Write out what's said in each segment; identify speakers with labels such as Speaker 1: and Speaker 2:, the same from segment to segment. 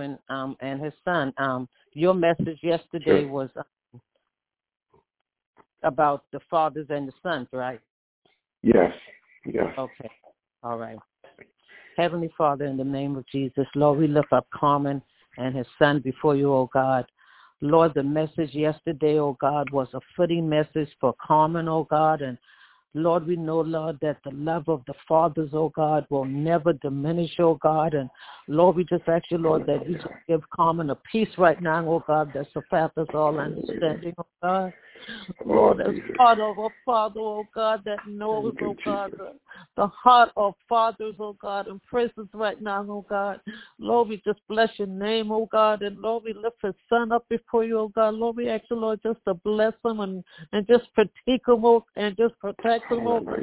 Speaker 1: Um, and his son. Um, your message yesterday
Speaker 2: Sure.
Speaker 1: was um, about the fathers and the sons, right?
Speaker 2: Yes. Yes.
Speaker 1: Okay. All right. Heavenly Father, in the name of Jesus, Lord, we lift up Carmen and his son before you, oh God. Lord, the message yesterday, oh God, was a fitting message for Carmen, oh God, and Lord, we know, Lord, that the love of the fathers, oh God, will never diminish, oh God. And Lord, we just ask you, Lord, that you give Carmen a peace right now, oh God, that surpasses all understanding, oh God. Lord, as part of a father, oh God, that knows, oh God, the, the heart of fathers, oh God, in prisons right now, oh God. Lord, we just bless your name, oh God, and Lord, we lift his son up before you, oh God. Lord, we ask you, Lord, just to bless him and, and just protect him, oh, and just protect him, oh God.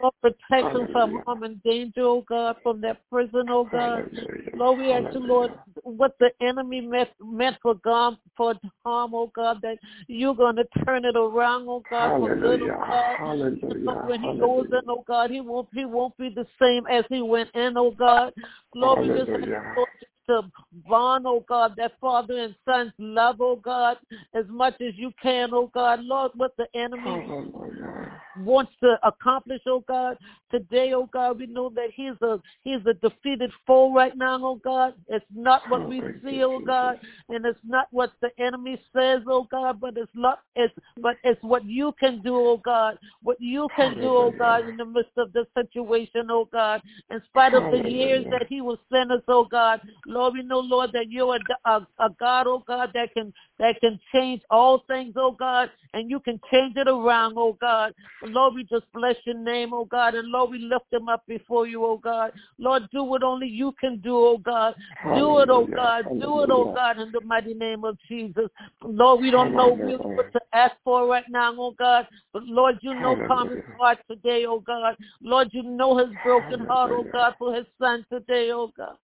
Speaker 1: Lord, protect him from harm and danger, oh God, from that prison, oh God. Lord, we ask you, Lord, what the enemy meant, meant for God, for harm, oh God, that you're going to turn it around, oh God, for good, oh
Speaker 2: Hallelujah.
Speaker 1: God.
Speaker 2: Hallelujah.
Speaker 1: When he goes in, oh God, he won't he won't be the same as he went in, oh God. Lord, we just. Lord, to bond, oh God, that father and son's love, oh God, as much as you can, oh God. Lord, what the enemy
Speaker 2: Hallelujah.
Speaker 1: Wants to accomplish, oh God. Today, oh God, we know that he's a he's a defeated foe right now, oh God. It's not what we
Speaker 2: Oh, thank
Speaker 1: see, oh God, and it's not what the enemy says, oh God, but it's not it's but it's what you can do, oh God. What you can do, oh God, in the midst of this situation, oh God. In spite of the years that he was sinners, oh God. Lord, we know, Lord, that you're a, a, a God, oh God, that can that can change all things, oh God, and you can change it around, oh God. Lord, we just bless your name, oh God, and Lord, we lift them up before you, oh God. Lord, do what only you can do, oh God. Do it, oh God. Do it, oh God, in the mighty name of Jesus. Lord, we don't know what to ask for right now, oh God, but Lord, you know
Speaker 2: Hallelujah.
Speaker 1: heart today, oh God. Lord, you know his broken heart, oh God, for his son today, oh God.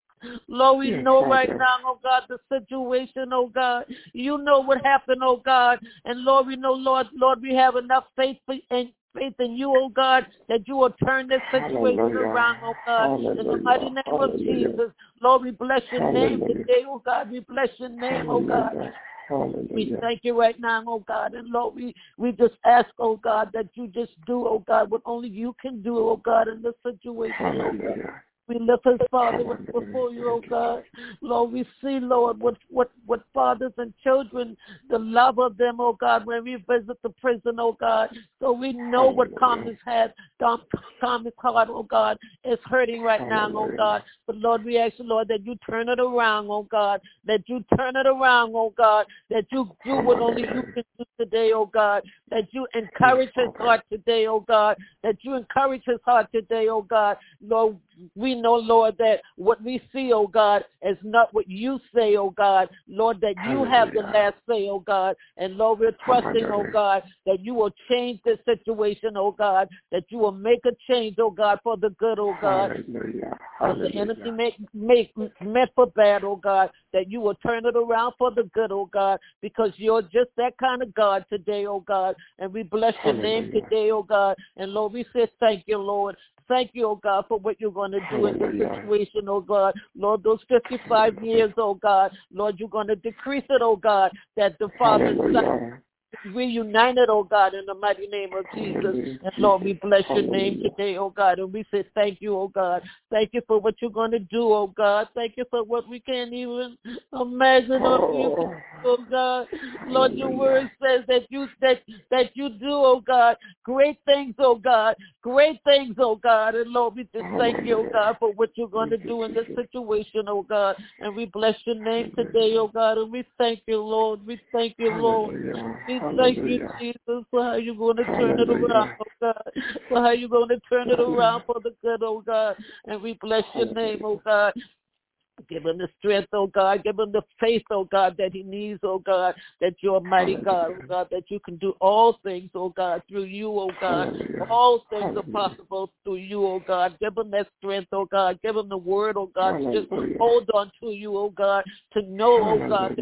Speaker 1: Lord, we
Speaker 2: Yes,
Speaker 1: know right now, oh God, the situation, oh God. You know what happened, oh God. And Lord, we know, Lord, Lord, we have enough faith for, and faith in you, oh God, that you will turn this situation
Speaker 2: Hallelujah.
Speaker 1: around, oh God. In the mighty name of Jesus. Lord, we bless your name today, oh God. We bless your name, oh God.
Speaker 2: Hallelujah.
Speaker 1: We thank you right now, oh God. And Lord, we, we just ask, oh God, that you just do, oh God, what only you can do, oh God, in this situation,
Speaker 2: Hallelujah.
Speaker 1: We lift his father before you, oh God. Lord, we see, Lord, what, what, what fathers and children, the love of them, oh God, when we visit the prison, oh God. So we know what. Carmen's had, Dom- Carmen's heart, oh God, is hurting right now, oh God. But Lord, we ask you, Lord, that you turn it around, oh God. That you turn it around, oh God. That you do what only you can do today, oh God. That you encourage his heart today, oh God. That you encourage his heart today, oh God. Lord, we know, Lord, that what we see, oh God, is not what you say, oh God. Lord, that you have the last say, oh God. And Lord, we're trusting, oh
Speaker 2: Hallelujah.
Speaker 1: God, that you will change this situation, oh God. That you will make a change, oh God, for the good, oh God.
Speaker 2: Hallelujah.
Speaker 1: The enemy make, make meant for bad, oh God, that you will turn it around for the good, oh God, because you're just that kind of God today, oh God. And we bless your name today, oh God. And Lord, we say thank you, Lord. Thank you, oh God, for what you're going to do in this situation, oh God. Lord, those 55 years, oh God. Lord, you're going to decrease it, oh God, that the Father and Son
Speaker 2: Hallelujah.
Speaker 1: Reunited, oh God, in the mighty name of Jesus. And Lord, we bless your name today, oh God, and we say thank you, oh God. Thank you for what you're going to do, oh God. Thank you for what we can't even imagine of you can oh God. Lord, your word says that you that that you do, oh God, great things, oh God, great things, oh God. And Lord, we just thank you, oh God, for what you're going to do in this situation, oh God. And we bless your name today, oh God, and we thank you, Lord. We thank you, Lord. We thank you, Jesus, for how you're going to turn it around, oh God. For how you're going to turn it around for the good, oh God. And we bless your name, oh God. Give him the strength, oh God. Give him the faith, oh God, that he needs, oh God, that you're a mighty God, oh God, that you can do all things, oh God, through you, oh God. All things are possible through you, oh God. Give him that strength, oh God. Give him the word, oh God, to just hold on to you, oh God, to know, oh God.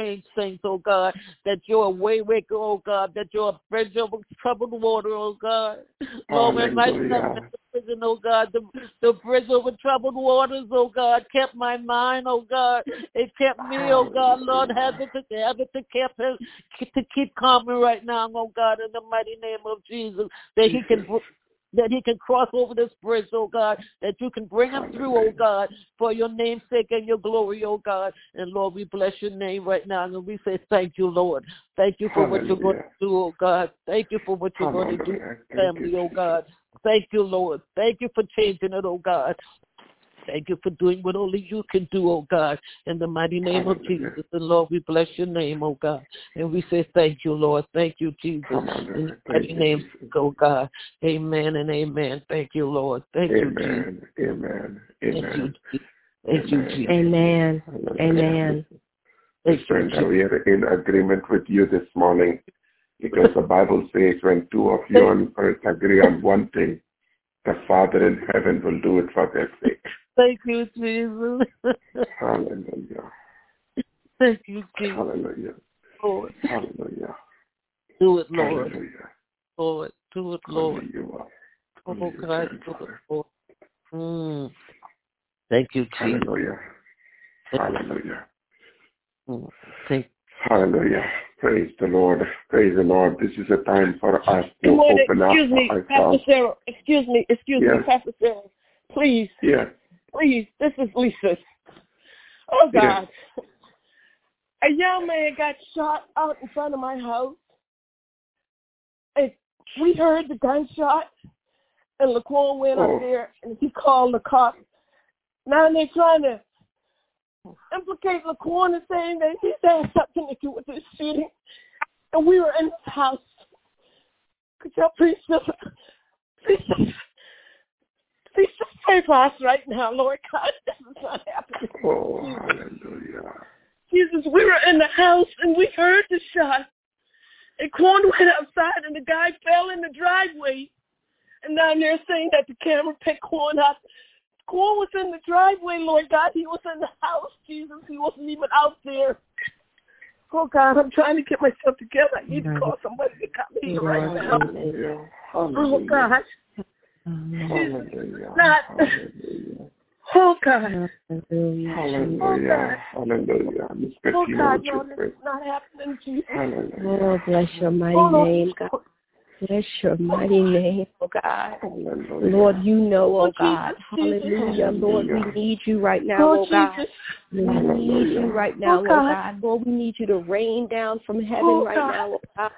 Speaker 1: Change things, oh God, that you're a way maker, oh God, that you're a bridge over troubled water, oh God. Lord, son
Speaker 2: Hallelujah.
Speaker 1: went to prison, oh God, the, the bridge over troubled waters, oh God, kept my mind, oh God. It kept me, oh God, Lord, have it to have it to keep to keep calming right now, oh God, in the mighty name of Jesus, that he can. That he can cross over this bridge, oh God, that you can bring him through, oh God, for your name's sake and your glory, oh God. And Lord, we bless your name right now, and we say thank you, Lord. Thank you for what you're going to do, oh God. Thank you for what you're going to do. Family, oh God. Thank you, Lord. Thank you for changing it, oh God. Thank you for doing what only you can do, oh God, in the mighty name of Jesus. And Lord, we bless your name, oh God. And we say thank you, Lord. Thank you, Jesus. In
Speaker 2: Hallelujah.
Speaker 1: the mighty
Speaker 2: you,
Speaker 1: name,
Speaker 2: Jesus.
Speaker 1: oh God. Amen and amen. Thank you, Lord. Thank you, Jesus.
Speaker 2: Amen. Amen.
Speaker 1: Thank you,
Speaker 2: Amen.
Speaker 1: Jesus. Thank you,
Speaker 2: Amen.
Speaker 1: Jesus.
Speaker 3: Amen.
Speaker 2: Hallelujah.
Speaker 3: Amen.
Speaker 2: Miss
Speaker 1: Thank you,
Speaker 2: Brenda,
Speaker 1: Jesus.
Speaker 2: we are in agreement with you this morning because the Bible says when two of you on earth agree on one thing, the Father in heaven will do it for their sake.
Speaker 1: Thank you, Jesus.
Speaker 2: Hallelujah.
Speaker 1: Thank you, Jesus.
Speaker 2: Hallelujah.
Speaker 1: Lord.
Speaker 2: Hallelujah.
Speaker 1: Do it, Lord.
Speaker 2: Hallelujah.
Speaker 1: Lord. Do it, Lord.
Speaker 2: You.
Speaker 1: Oh, God. Do it, Lord. Mm. Thank you, Jesus.
Speaker 2: Hallelujah. Hallelujah.
Speaker 1: Mm. Thank
Speaker 2: Hallelujah. Praise the Lord. Praise the Lord. This is a time for us to
Speaker 4: morning.
Speaker 2: open up
Speaker 4: Excuse me, Pastor. Sarah. Excuse me. Excuse
Speaker 2: Yes.
Speaker 4: me, Pastor Sarah. Please,
Speaker 2: Yes.
Speaker 4: Please. This is Lisa. Oh. God. A young man got shot out in front of my house. And we heard the gunshot. And Laquan went
Speaker 2: Oh.
Speaker 4: up there and he called the cops. Now they're trying to implicate Laquan and saying that he's had something to do with this shooting. And we were in his house. Could y'all please just, please just, please just pray for us right now, Lord God. This is not happening.
Speaker 2: Oh, hallelujah.
Speaker 4: Jesus, we were in the house and we heard the shot. And Quan went outside and the guy fell in the driveway. And now they're saying that the camera picked Quan up. Quan was in the driveway, Lord God. He was in the house, Jesus. He wasn't even out there. Oh God, I'm trying to get myself together. I need to call somebody to come here right now.
Speaker 2: Hallelujah.
Speaker 4: Oh God.
Speaker 2: Hallelujah.
Speaker 4: Not-
Speaker 2: Hallelujah.
Speaker 4: Oh God.
Speaker 2: Hallelujah. Hallelujah. Miss
Speaker 4: Oh
Speaker 2: Bettina,
Speaker 4: God,
Speaker 2: would you
Speaker 4: no, this
Speaker 2: pray?
Speaker 4: is not happening, Jesus.
Speaker 2: Hallelujah.
Speaker 3: Oh, bless your mighty
Speaker 4: Oh, Lord.
Speaker 3: name, God. Bless your mighty oh, name, oh God.
Speaker 2: Hallelujah.
Speaker 3: Lord, you know, oh
Speaker 4: Oh,
Speaker 3: God.
Speaker 4: Jesus, Jesus.
Speaker 3: Hallelujah. Lord, we
Speaker 2: Hallelujah.
Speaker 3: need you right now,
Speaker 4: Oh,
Speaker 3: oh God.
Speaker 4: Jesus.
Speaker 3: We need you right now,
Speaker 4: Oh,
Speaker 3: oh
Speaker 4: God.
Speaker 3: God. Lord, we need you to rain down from heaven
Speaker 4: Oh,
Speaker 3: right
Speaker 4: God.
Speaker 3: now, oh God.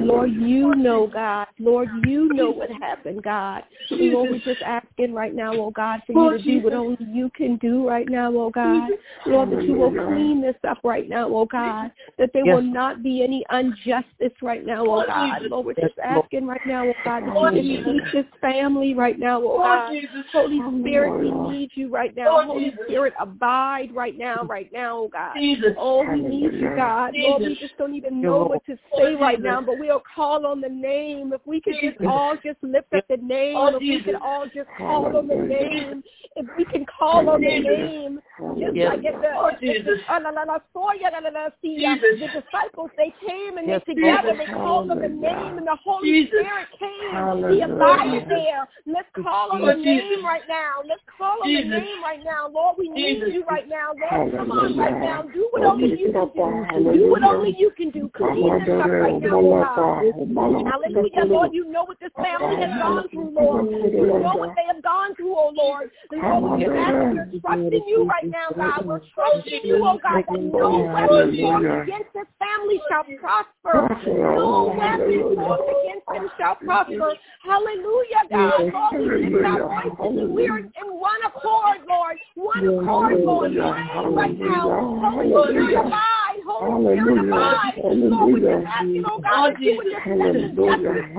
Speaker 3: Lord, you know, God. Lord, you know what happened, God. And Lord, we're just asking right now, oh God, for
Speaker 4: Oh,
Speaker 3: you to do what only you can do right now, oh God. Lord, that you will clean this up right now, oh God. That there
Speaker 1: Yes.
Speaker 3: will not be any injustice right now, oh God. Lord, we're just asking right now, oh God, that you
Speaker 4: Jesus.
Speaker 3: will keep this family right now, oh God.
Speaker 4: Jesus.
Speaker 3: Holy Spirit, we need you right now. Holy
Speaker 4: Jesus.
Speaker 3: Spirit, abide right now, right now, oh God.
Speaker 4: Jesus.
Speaker 3: Oh, we need you,
Speaker 2: Hallelujah.
Speaker 3: God. Lord, we just don't even know what to say right now, but we'll call on the name. If we could just all just lift up the name,
Speaker 4: Oh,
Speaker 3: if we could all just call on the name, if we can call on the name, just
Speaker 2: Hallelujah.
Speaker 3: like at the,
Speaker 4: Oh,
Speaker 3: at the
Speaker 4: Jesus.
Speaker 3: ah, la, la, la, soya, la, la, la, see, uh, the disciples, they came and they together,
Speaker 4: Lord.
Speaker 3: they called on the name, and the Holy Spirit came. He
Speaker 2: Hallelujah.
Speaker 3: abided there. Let's call on
Speaker 4: Oh,
Speaker 3: the name right now. Let's call on the name right now. Lord, we need you right now. Come on right now. Do what
Speaker 2: Oh,
Speaker 3: only you can do. Do what only you can do. Clean this up right now, oh God.
Speaker 2: Omalapa, Omalapa.
Speaker 3: Hallelujah, Lord. You know what this family has gone through, Lord. You know what they have gone through, oh Lord. We we're trusting you right now, God. We're trusting you, oh God, that no weapon formed against this family shall prosper. No weapon formed against them shall prosper. Hallelujah, God. Lord, we lift our voices. We are in one accord, Lord. One accord, Lord. Praying right now. Holy Spirit abide. Holy Spirit abide. Lord, we just asking, oh God, that you would just let this justice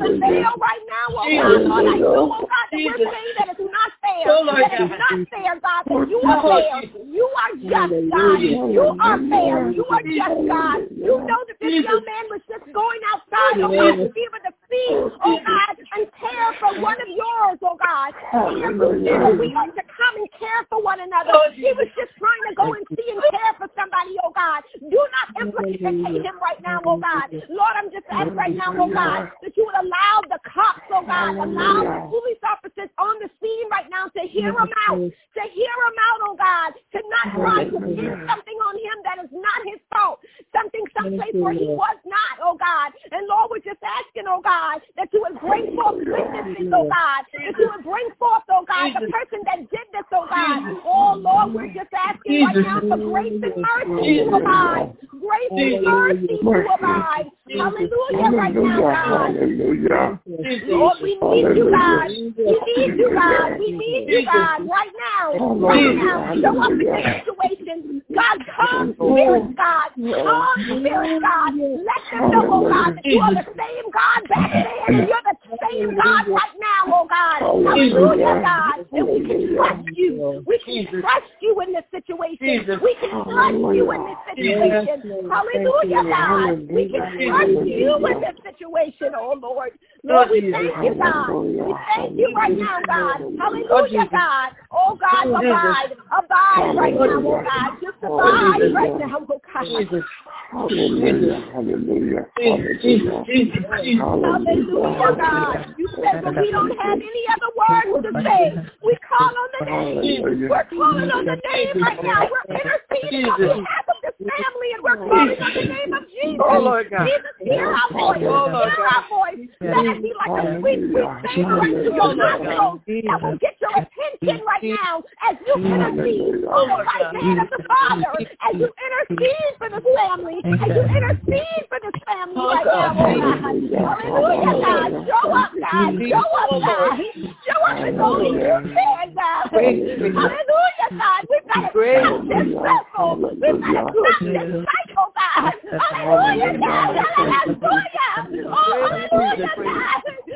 Speaker 3: prevail right now, oh God. Lord, I know, oh God, that we're saying that it's not fair.
Speaker 4: Oh, Lord
Speaker 3: That it's
Speaker 4: God.
Speaker 3: not fair, God. That you are fair. You are just, God. You are fair. You are just, God. You know that this young man was just going outside, oh God, to be feed, oh, oh God, and care for one of yours, oh God. We are to come and care for one another. He was just trying to go and see and care for somebody, oh God. Do not implicate him right now, oh God. Lord, I'm just asking right now, oh God, that you would allow the cops, oh God, allow the police officers on the scene right now to hear him out, to hear him out, oh God, to not try to pin something on him that is not his fault, something someplace where he was not, oh God. And Lord, we're just asking, oh God, that you would bring forth witnesses, oh God, that you would bring forth, oh God, the person that did this, oh God. Oh Lord, we're just asking right now for grace and mercy oh to abide. Grace and mercy oh to abide. Hallelujah right now, God.
Speaker 2: Hallelujah.
Speaker 3: Lord, we need you, God. We need you, God. We need you, God, right now. Right now. Show up in this situation. God, come spirits, God. Come spirits, God. Let them know, oh God, that you are the same God back and you're the same God right now, oh God. Hallelujah, God. And we can trust you. We can trust you in this situation. We can trust you in this situation. Hallelujah, God. We can trust you in this situation, oh Lord. Lord, we thank you, God. We thank you right now, God. Hallelujah, God. Oh God, abide. Abide right now, oh God. Just abide right now, oh God.
Speaker 2: Hallelujah. Hallelujah. Hallelujah.
Speaker 3: Hallelujah, God. You said that we don't have any other words to say. We call on the name. We're calling on the name right now. We're interceding on behalf of this family and we're calling on the name of Jesus.
Speaker 5: Oh, Lord God.
Speaker 3: Jesus, hear our voice.
Speaker 5: Oh, Lord
Speaker 3: Hear our voice. Let it be like a sweet, sweet right to your nostrils. That will get your attention right now as you intercede on the right hand of the Father. As you intercede for this family. As you intercede for this family right now, oh God. Hallelujah, God. Show up, God. Show up, God. Show up God. Hallelujah, God. We've got cycle. We've got to stop this cycle, God. Hallelujah, God. Hallelujah. Oh, hallelujah, God.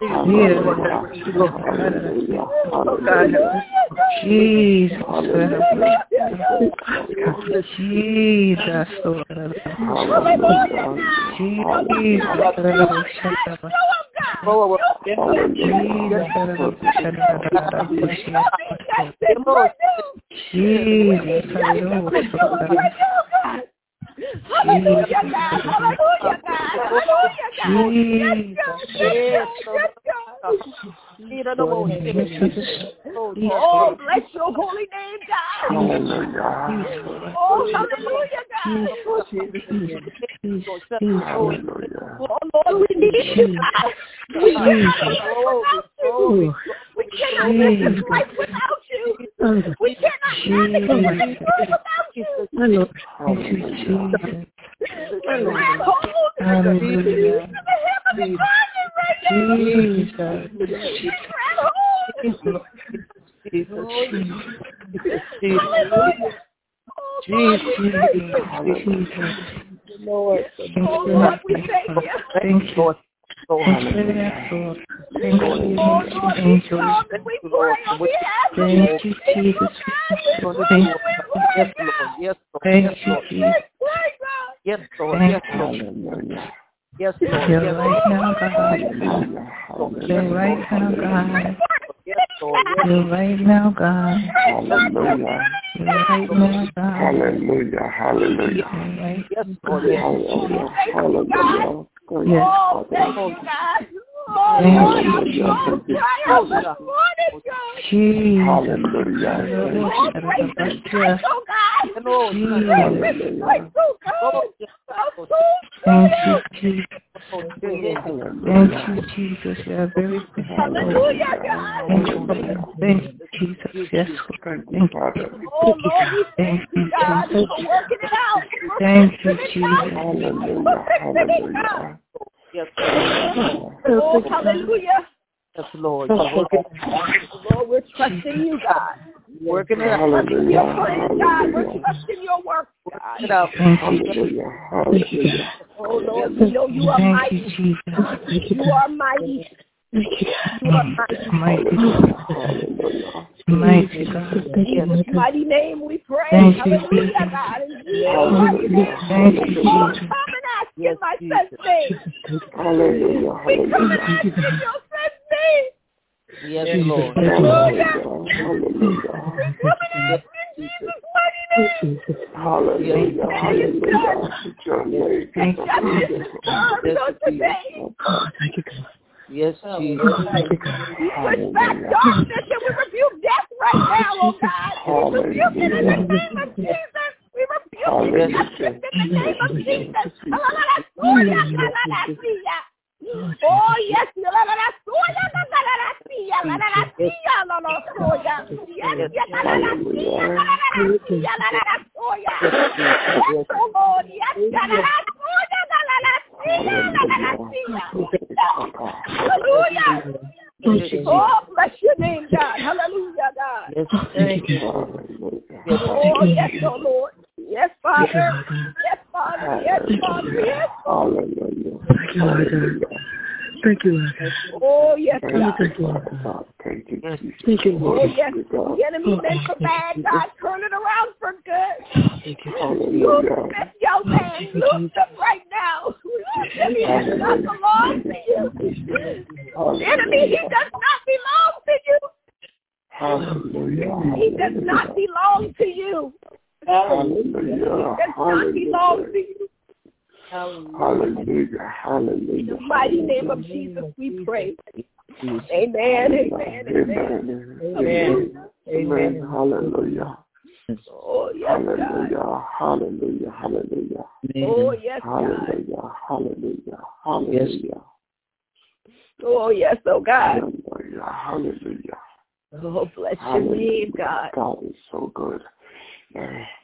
Speaker 3: cycle, God. Oh, we
Speaker 5: Oh, God. Oh, God. Oh, God.
Speaker 2: Hallelujah.
Speaker 5: Jesus, Lord. Jesus,
Speaker 3: Hallelujah, God. Hallelujah, God. Hallelujah, God. Yes, God. Yes, God. Oh, bless your holy name, God.
Speaker 2: Hallelujah.
Speaker 3: Oh, hallelujah, God.
Speaker 2: Hallelujah.
Speaker 3: Oh, Lord, we need you, God. We cannot live without you. We cannot live this life without you. We cannot navigate this world without you.
Speaker 2: Hallelujah.
Speaker 3: Grab hold of the
Speaker 5: Hallelujah.
Speaker 3: heavenly garden right now.
Speaker 5: Jesus.
Speaker 3: Grab hold. Hallelujah. Oh, Lord, we thank you.
Speaker 5: Lord.
Speaker 3: Oh, Lord, we thank you.
Speaker 5: Thank you. Lord. Thank you, yes, Lord. Thank you,
Speaker 3: Oh, Lord, we
Speaker 5: angels.
Speaker 3: come and we pray on behalf of
Speaker 5: Thank
Speaker 3: you.
Speaker 5: you, Jesus.
Speaker 3: We pray,
Speaker 5: Thank
Speaker 3: we pray, God.
Speaker 1: Yes, Lord.
Speaker 5: Thank you, Jesus.
Speaker 3: We pray, God.
Speaker 1: Yes, Lord.
Speaker 5: Thank
Speaker 1: Yes, Lord.
Speaker 2: Hallelujah.
Speaker 1: Yes, Lord.
Speaker 5: You're
Speaker 1: Yes,
Speaker 5: right now, God.
Speaker 2: Hallelujah.
Speaker 5: You're right now, God.
Speaker 1: yes, Lord.
Speaker 5: You're right now, God.
Speaker 2: Hallelujah.
Speaker 5: You're right now, God.
Speaker 2: Hallelujah. Hallelujah.
Speaker 5: You're right.
Speaker 1: Yes, Lord. Yes,
Speaker 2: Hallelujah. Hallelujah.
Speaker 3: Oh, thank you, God.
Speaker 5: Thank you. Jesus. Jesus. Thank you, Jesus. Thank you, Jesus. Thank you, Jesus.
Speaker 2: Thank you.
Speaker 5: Jesus.
Speaker 2: Hallelujah.
Speaker 1: Yes, Lord.
Speaker 3: Oh, hallelujah.
Speaker 1: Yes, Lord.
Speaker 3: Lord, we're trusting you, God.
Speaker 6: Working it out.
Speaker 2: Hallelujah.
Speaker 3: Your plan, God. We're trusting your work, God.
Speaker 6: It out.
Speaker 2: Hallelujah. Hallelujah.
Speaker 3: Oh, Lord, we know you are mighty.
Speaker 7: You,
Speaker 3: You are mighty.
Speaker 7: Thank you,
Speaker 3: You
Speaker 7: God.
Speaker 3: mighty.
Speaker 7: Mighty,
Speaker 2: Hallelujah.
Speaker 7: mighty God. Thank you,
Speaker 3: In
Speaker 7: Lord
Speaker 3: Jesus' mighty name we pray.
Speaker 7: Thank you, Jesus.
Speaker 3: God. In Jesus' mighty name.
Speaker 7: Thank you,
Speaker 3: Oh,
Speaker 7: Jesus.
Speaker 3: come and ask
Speaker 6: Yes,
Speaker 3: in my
Speaker 6: Jesus.
Speaker 3: son's name.
Speaker 2: Hallelujah.
Speaker 3: We come and ask in your son's name.
Speaker 6: Yes, Lord.
Speaker 7: thank you,
Speaker 2: Hallelujah.
Speaker 7: Lord.
Speaker 2: Hallelujah.
Speaker 3: We come and ask in Jesus' mighty name.
Speaker 2: Hallelujah. Hallelujah. Your name.
Speaker 7: Thank you.
Speaker 3: Justice served on today.
Speaker 7: Oh, thank you, God.
Speaker 6: Yes, Jesus.
Speaker 7: Thank you, God.
Speaker 3: We back darkness and we rebuke death right now, oh God. We rebuke it in the name of Jesus. We rebuke it in the name of Jesus. Oh yes, y'all, that's ya, lacia, noya. yes, yes, oh Lord, yes, Hallelujah. Oh, bless your name, God. Hallelujah, God.
Speaker 6: Yes, thank you.
Speaker 3: Oh, yes, oh Lord. Yes, Father. Yes, Father. Yes, Father. Yes.
Speaker 2: Hallelujah.
Speaker 7: Thank you, Lord God. Thank you, Lord God.
Speaker 3: Oh, yes,
Speaker 2: Thank you, Father God. Thank you, Jesus.
Speaker 7: Thank you,
Speaker 3: Oh, yes. The enemy meant for bad, God. Turn it around for good.
Speaker 7: Thank you.
Speaker 3: Loose
Speaker 2: Hallelujah.
Speaker 3: this young man. Loose him right now. Loose him. He does not belong to you. The enemy, he does not belong to you.
Speaker 2: Hallelujah.
Speaker 3: He does not belong to you. He does not belong to you.
Speaker 2: Hallelujah. Hallelujah.
Speaker 3: In the mighty name of Jesus, we pray. Amen. Amen. Amen.
Speaker 2: Amen. Amen. Hallelujah.
Speaker 3: Oh, yes, God.
Speaker 2: Hallelujah. Hallelujah. Hallelujah.
Speaker 3: Oh, yes, God.
Speaker 2: Hallelujah. Hallelujah. Hallelujah.
Speaker 3: Oh, yes, oh, God.
Speaker 2: Hallelujah. Hallelujah.
Speaker 3: Oh, bless your name, God.
Speaker 2: God is so good.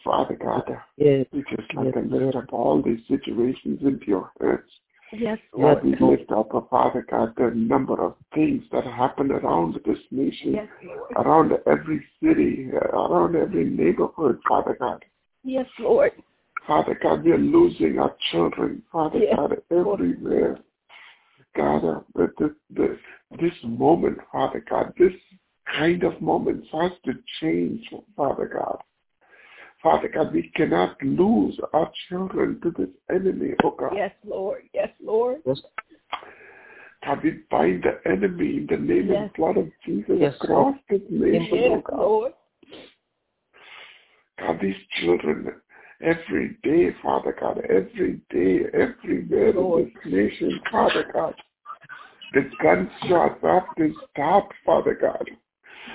Speaker 2: Father God,
Speaker 6: Yes,
Speaker 2: we just like to lift up all these situations into your hands.
Speaker 3: Yes,
Speaker 2: Lord,
Speaker 3: Lord.
Speaker 2: we lift up, uh, Father God, the number of things that happen around this nation,
Speaker 3: Yes,
Speaker 2: around every city, uh, around every neighborhood, Father God.
Speaker 3: Yes, Lord.
Speaker 2: Father God, we are losing our children, Father
Speaker 3: Yes,
Speaker 2: God, everywhere. God, uh, the, the, the, this moment, Father God, this kind of moment has to change, Father God. Father God, we cannot lose our children to this enemy, oh God.
Speaker 3: Yes, Lord. Yes, Lord.
Speaker 2: God, we bind the enemy in the name
Speaker 3: Yes.
Speaker 2: and blood of Jesus
Speaker 6: Yes,
Speaker 2: across this nation, oh God.
Speaker 3: Lord.
Speaker 2: God, these children, every day, Father God, every day, everywhere
Speaker 3: Lord.
Speaker 2: in this nation, Father God, the gunshots have to stop, Father God.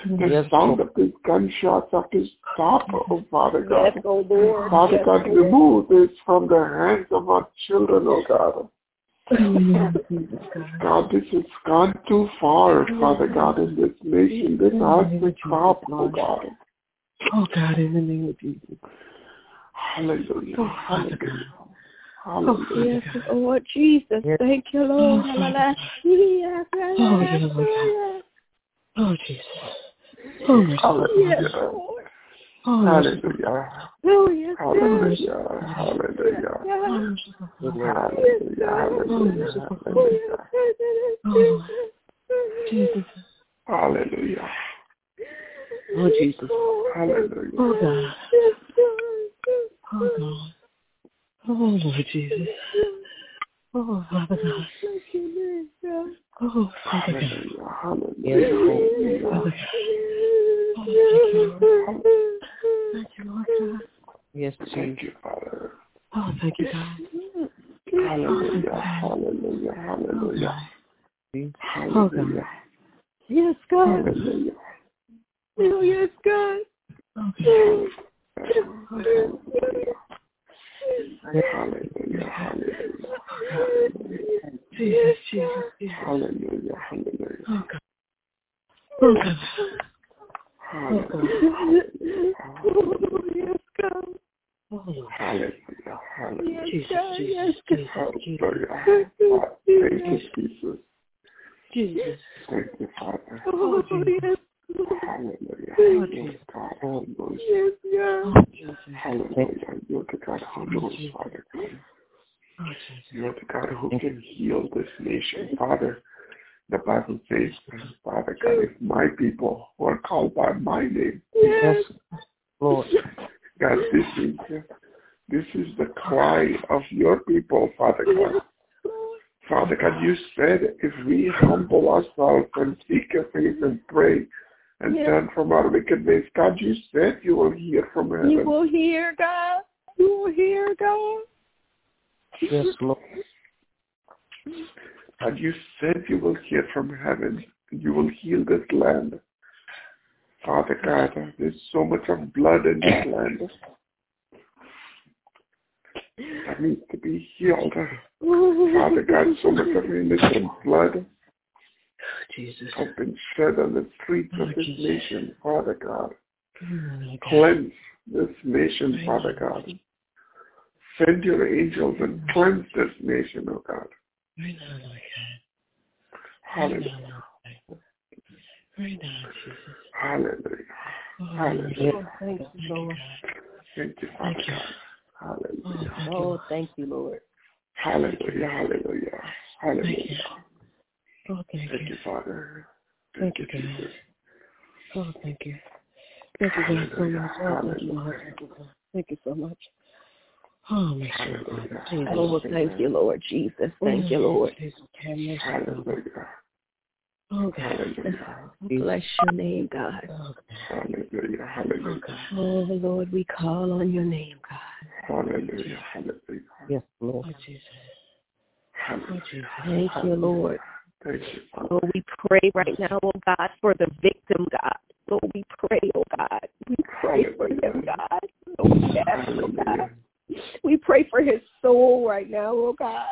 Speaker 2: The
Speaker 6: Yes,
Speaker 2: sound of these gunshots have to stop, oh Father God.
Speaker 3: Yes, oh Lord.
Speaker 2: Father
Speaker 3: Yes,
Speaker 2: God,
Speaker 3: Lord.
Speaker 2: remove this from the hands of our children, oh God. God, this has gone too far, Father God, in this nation. This has to stop, oh God.
Speaker 7: Oh, God, in the name of Jesus.
Speaker 2: Hallelujah.
Speaker 7: Oh, Father
Speaker 2: Hallelujah.
Speaker 7: God.
Speaker 2: Oh, hallelujah.
Speaker 3: Yes, Lord Jesus. Thank you, Lord.
Speaker 7: Oh,
Speaker 3: Hallelujah.
Speaker 7: Oh, Oh, yeah, Lord Oh, Jesus. Oh, yes.
Speaker 3: Yes,
Speaker 2: Hallelujah.
Speaker 3: Lord.
Speaker 7: Oh, yes.
Speaker 2: Hallelujah.
Speaker 3: Oh, yes,
Speaker 2: Hallelujah. Hallelujah.
Speaker 3: Yes,
Speaker 2: Hallelujah. Hallelujah. Hallelujah.
Speaker 7: Oh, Jesus.
Speaker 2: Hallelujah.
Speaker 6: Oh, Jesus.
Speaker 2: Hallelujah.
Speaker 7: Oh, God. Oh, God. Oh, Lord Jesus. Oh, Father God. Oh, Father God.
Speaker 2: Hallelujah.
Speaker 6: Yes,
Speaker 2: Hallelujah.
Speaker 7: Father God. Oh, thank you, Lord. Thank you, Lord God.
Speaker 6: Yes, Jesus.
Speaker 2: Thank you, Father.
Speaker 7: Oh, thank you, God.
Speaker 2: Hallelujah. Oh, hallelujah. Hallelujah.
Speaker 7: Oh,
Speaker 2: Hallelujah.
Speaker 3: Yes, God.
Speaker 2: Hallelujah.
Speaker 3: Oh, yes, God.
Speaker 7: Oh, God.
Speaker 2: Hallelujah. Hallelujah.
Speaker 7: Jesus, Jesus, Jesus.
Speaker 2: Hallelujah. Hallelujah.
Speaker 7: Oh, God. Oh, God.
Speaker 2: Hallelujah.
Speaker 3: Oh, yes, God.
Speaker 2: Hallelujah. Hallelujah.
Speaker 7: Jesus. Jesus, Jesus. Jesus.
Speaker 2: Thank you, Jesus.
Speaker 7: Jesus.
Speaker 2: Thank you, Father.
Speaker 3: Oh, yes,
Speaker 2: Hallelujah. Yes, God, who.
Speaker 3: Yes, God.
Speaker 2: Hallelujah. You're the God who knows, Father You're the God who can heal this nation, Father. The Bible says, Father God, if my people who are called by my name,
Speaker 3: Yes.
Speaker 6: Lord.
Speaker 2: God, this is this is the cry of your people, Father God. Father God, you said if we humble ourselves and seek your face and pray and
Speaker 3: Yes.
Speaker 2: turn from our wicked ways, God, you said you will hear from heaven.
Speaker 3: You will hear, God. You will hear, God.
Speaker 6: Yes, Lord.
Speaker 2: And you said you will hear from heaven. and You will heal this land. Father God, there's so much of blood in this land that needs to be healed. Father God, so much of innocent blood
Speaker 7: Jesus.
Speaker 2: has been shed on the streets of this nation, Father God. Cleanse this nation, Father God. Send your angels and cleanse this nation, oh God.
Speaker 7: Right now, Lord God.
Speaker 2: Hallelujah.
Speaker 7: Right now, Jesus.
Speaker 2: Hallelujah.
Speaker 7: Oh,
Speaker 2: Hallelujah.
Speaker 3: Oh, thank you, Lord.
Speaker 2: Thank you, Father
Speaker 7: Thank you.
Speaker 2: God. Oh, Hallelujah.
Speaker 7: thank you.
Speaker 3: Oh, thank you, Lord.
Speaker 2: Hallelujah. Hallelujah.
Speaker 7: Thank you.
Speaker 2: Hallelujah.
Speaker 7: Oh, thank
Speaker 2: Thank
Speaker 7: you.
Speaker 2: you, Father.
Speaker 7: Thank
Speaker 2: Thank
Speaker 7: you,
Speaker 2: you,
Speaker 7: God.
Speaker 2: Jesus.
Speaker 7: Oh, thank you. Thank you, God, so much. Oh, thank you, Lord. Thank you, God. Thank you so much. Oh, my
Speaker 2: Hallelujah.
Speaker 7: Jesus.
Speaker 3: Oh, thank you, Lord Jesus. Thank you, Lord.
Speaker 7: Jesus, have.
Speaker 2: Hallelujah.
Speaker 7: Oh, God.
Speaker 3: Bless your name, God.
Speaker 7: Oh,
Speaker 2: Hallelujah.
Speaker 7: Oh,
Speaker 2: Hallelujah.
Speaker 3: Oh, Lord, we call on your name, God.
Speaker 2: Hallelujah. Hallelujah.
Speaker 6: Yes, Lord.
Speaker 7: Oh, Jesus. Oh,
Speaker 2: Hallelujah.
Speaker 7: Jesus.
Speaker 3: Thank you, Lord.
Speaker 2: Thank you,
Speaker 3: Lord, we pray right now, oh God, for the victim, God. Lord, we pray, oh God. We pray for him, God. Lord, we ask, oh God. We pray for his soul right now, oh God.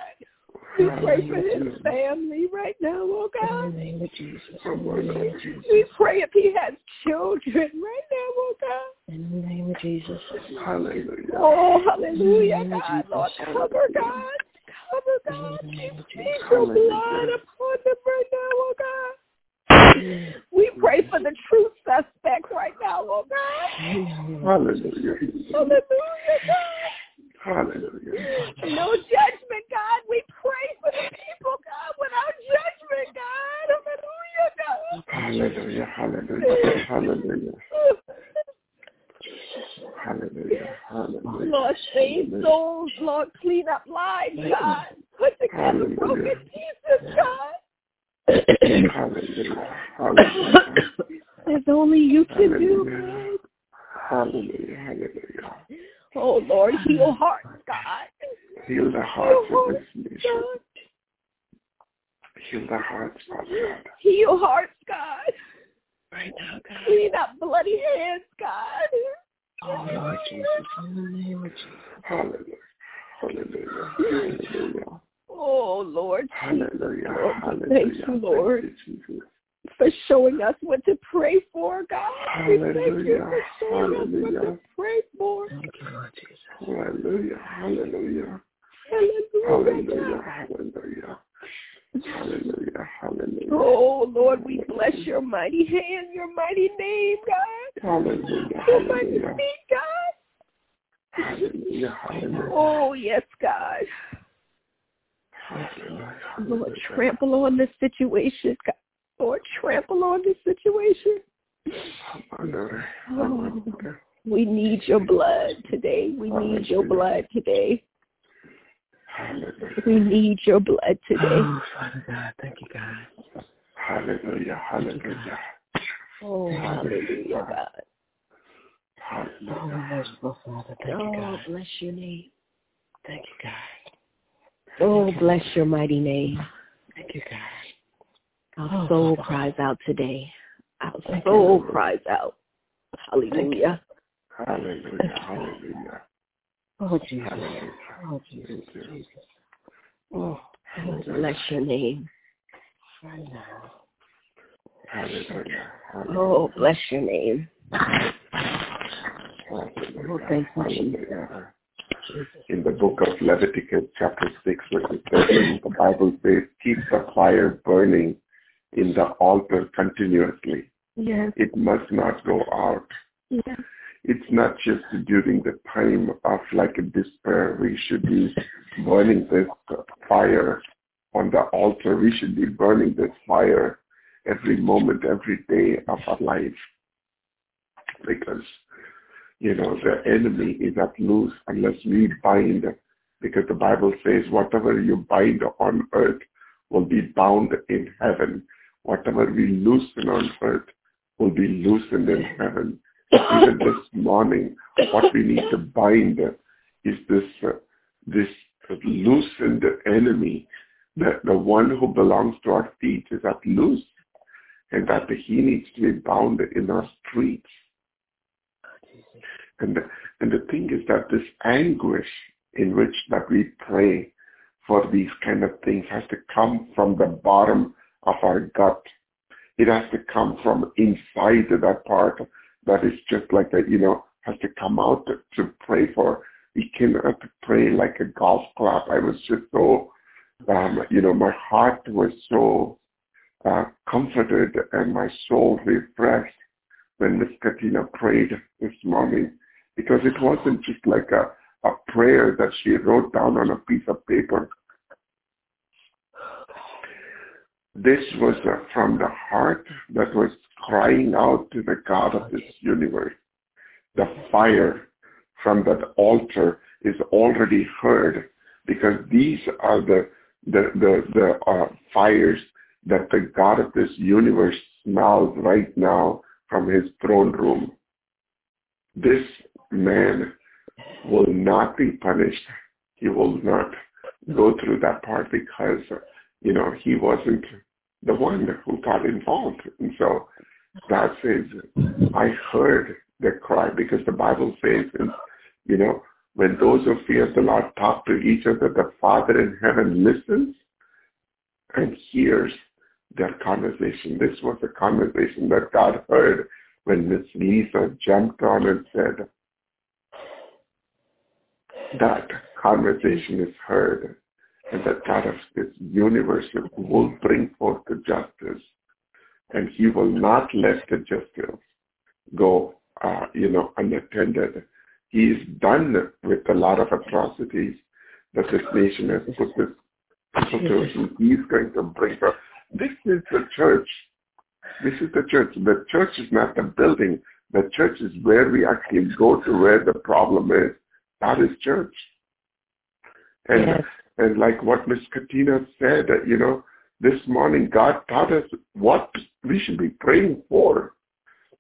Speaker 3: We pray for his family right now, oh God.
Speaker 7: the name of Jesus. In the name of Jesus.
Speaker 3: We pray if he has children right now, oh God.
Speaker 7: In the name of Jesus.
Speaker 2: Hallelujah.
Speaker 3: Oh, hallelujah,
Speaker 7: In the name of
Speaker 3: God. Lord, cover God. Cover God.
Speaker 7: In the name of
Speaker 3: Plead your blood upon them right now, oh God. We pray for the true suspect right now, oh God.
Speaker 2: Hallelujah.
Speaker 3: Hallelujah, God.
Speaker 2: Hallelujah.
Speaker 3: No judgment, God. We pray for the people, God, without judgment, God. Hallelujah,
Speaker 2: Hallelujah. Hallelujah. Hallelujah.
Speaker 3: God.
Speaker 2: Hallelujah. Hallelujah.
Speaker 3: Lord, save souls. Lord, clean up lives, God. Put together broken pieces, God.
Speaker 2: Hallelujah. Hallelujah.
Speaker 3: As only you can do,
Speaker 2: Hallelujah. Hallelujah. Hallelujah.
Speaker 3: Oh, Lord, heal hearts, God.
Speaker 2: Heal the hearts of this nation.
Speaker 3: God.
Speaker 2: Heal the hearts, Father God.
Speaker 3: Heal hearts, God.
Speaker 7: Right now, God.
Speaker 3: Clean up bloody hands, God.
Speaker 7: Oh, Lord Jesus. In the name of Jesus.
Speaker 2: Hallelujah. Hallelujah. Hallelujah.
Speaker 3: Oh, Lord,
Speaker 2: Hallelujah. Hallelujah.
Speaker 3: thank you, Lord.
Speaker 2: Thank you, Jesus.
Speaker 3: for showing us what to pray for, God. We thank you for showing us what to pray for.
Speaker 7: Thank you, Lord Jesus.
Speaker 2: Hallelujah. Hallelujah.
Speaker 3: Hallelujah.
Speaker 2: Hallelujah. Hallelujah. Hallelujah. Hallelujah.
Speaker 3: Oh, Lord, we bless your mighty hand, your mighty name, God.
Speaker 2: Hallelujah.
Speaker 3: Your mighty feet, God.
Speaker 2: Hallelujah. Hallelujah.
Speaker 3: Oh, yes, God.
Speaker 2: Hallelujah.
Speaker 3: Lord, trample on this situation, God. Lord, trample on this situation. Oh, we need your blood today. We need your blood today.
Speaker 2: Hallelujah.
Speaker 3: We need your blood today.
Speaker 7: Oh, Father God. Thank you, God.
Speaker 2: Hallelujah. Hallelujah.
Speaker 3: Oh, hallelujah, God.
Speaker 7: Oh,
Speaker 2: Hallelujah.
Speaker 7: merciful Father. Thank you,
Speaker 3: Oh,
Speaker 7: God.
Speaker 3: bless your name.
Speaker 7: Thank you, God.
Speaker 3: Oh, bless your mighty name.
Speaker 7: Thank you, God.
Speaker 3: Our
Speaker 7: Oh,
Speaker 3: soul
Speaker 7: Father.
Speaker 3: cries out today. Our
Speaker 7: Thank
Speaker 3: soul
Speaker 2: Lord.
Speaker 3: cries out. Hallelujah.
Speaker 2: Hallelujah. Hallelujah.
Speaker 7: Oh, oh, Jesus.
Speaker 2: Oh, Jesus.
Speaker 7: Jesus.
Speaker 2: Oh,
Speaker 3: Oh, bless your name.
Speaker 2: Hallelujah.
Speaker 3: Oh, bless your name. Oh, thank you,
Speaker 2: Hallelujah. In the book of Leviticus, chapter 6, verse 13, the Bible says, keep the fire burning in the altar continuously.
Speaker 7: Yes.
Speaker 2: It must not go out.
Speaker 7: Yes.
Speaker 2: It's not just during the time of like despair. We should be burning this fire on the altar. We should be burning this fire every moment, every day of our life. Because, you know, the enemy is at loose unless we bind. Because the Bible says whatever you bind on earth will be bound in heaven. Whatever we loosen on earth will be loosened in heaven. Even this morning, what we need to bind is this uh, this loosened enemy. The, the one who belongs to our feet is at loose and that he needs to be bound in our streets. And and the thing is that this anguish in which that we pray for these kind of things has to come from the bottom of our gut. It has to come from inside that part that is just like a, you know, has to come out to, to pray for. We cannot pray like a golf club. I was just so, um, you know, my heart was so uh, comforted and my soul refreshed when Miss Katina prayed this morning because it wasn't just like a, a prayer that she wrote down on a piece of paper. This was uh, from the heart that was crying out to the God of this universe. The fire from that altar is already heard because these are the the the, the uh, fires that the God of this universe smells right now from his throne room. This man will not be punished. He will not go through that part because, you know, he wasn't the one who got involved. And so God says, I heard the cry because the Bible says, you know, when those who fear the Lord talk to each other, the Father in heaven listens and hears their conversation. This was a conversation that God heard when Miss Lisa jumped on and said, that conversation is heard and that God of this universe will bring forth the justice and he will not let the justice go, uh, you know, unattended. He is done with a lot of atrocities that this nation has put this to. He's going to bring forth this is the church. This is the church. The church is not the building. The church is where we actually go to where the problem is. That is church. And yes. And like what Miss Katina said, uh, you know, this morning God taught us what we should be praying for.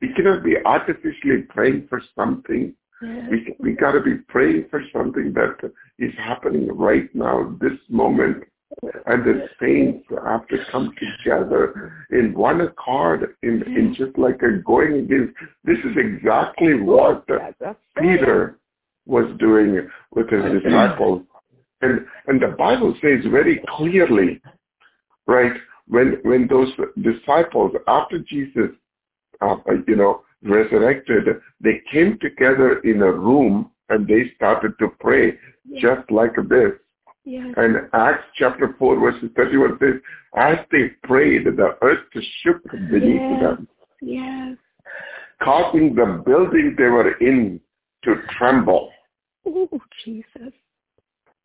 Speaker 2: We cannot be artificially praying for something. Yes. We we got to be praying for something that is happening right now, this moment, and the saints have to come together in one accord in, in just like a going against. This is exactly what Peter was doing with his disciples. And, and the Bible says very clearly, right, when, when those disciples, after Jesus, uh, you know, resurrected, they came together in a room and they started to pray just like this.
Speaker 7: Yes.
Speaker 2: And Acts chapter 4 verses 31 says, as they prayed, the earth shook beneath
Speaker 7: yes.
Speaker 2: them.
Speaker 7: Yes.
Speaker 2: Causing the building they were in to tremble.
Speaker 7: Oh, Jesus.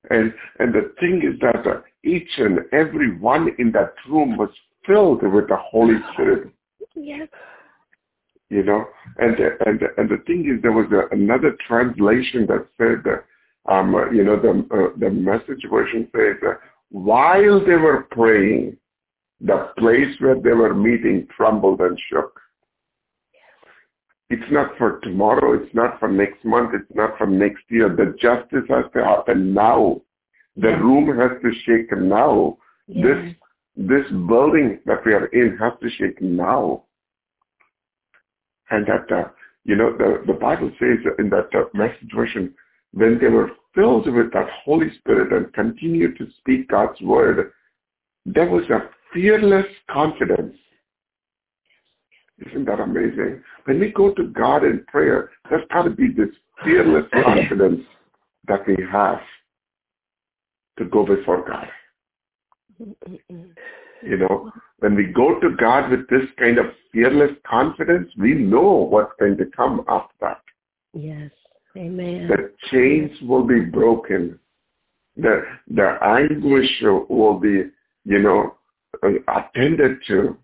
Speaker 2: And and the thing is that uh, each and every one in that room was filled with the Holy Spirit.
Speaker 7: Yes.
Speaker 2: You know, and and and the thing is, there was a, another translation that said that um, you know, the, uh, the message version says, uh, while they were praying, the place where they were meeting trembled and shook. It's not for tomorrow. It's not for next month. It's not for next year. The justice has to happen now. The room has to shake now.
Speaker 7: Yes.
Speaker 2: This this building that we are in has to shake now. And that, uh, you know, the, the Bible says in that uh, message version, when they were filled with that Holy Spirit and continued to speak God's word, there was a fearless confidence. Isn't that amazing? When we go to God in prayer, there's got to be this fearless confidence that we have to go before God. You know, when we go to God with this kind of fearless confidence, we know what's going to come after that.
Speaker 5: Yes. Amen.
Speaker 2: The chains will be broken. The the anguish will be, you know, attended to,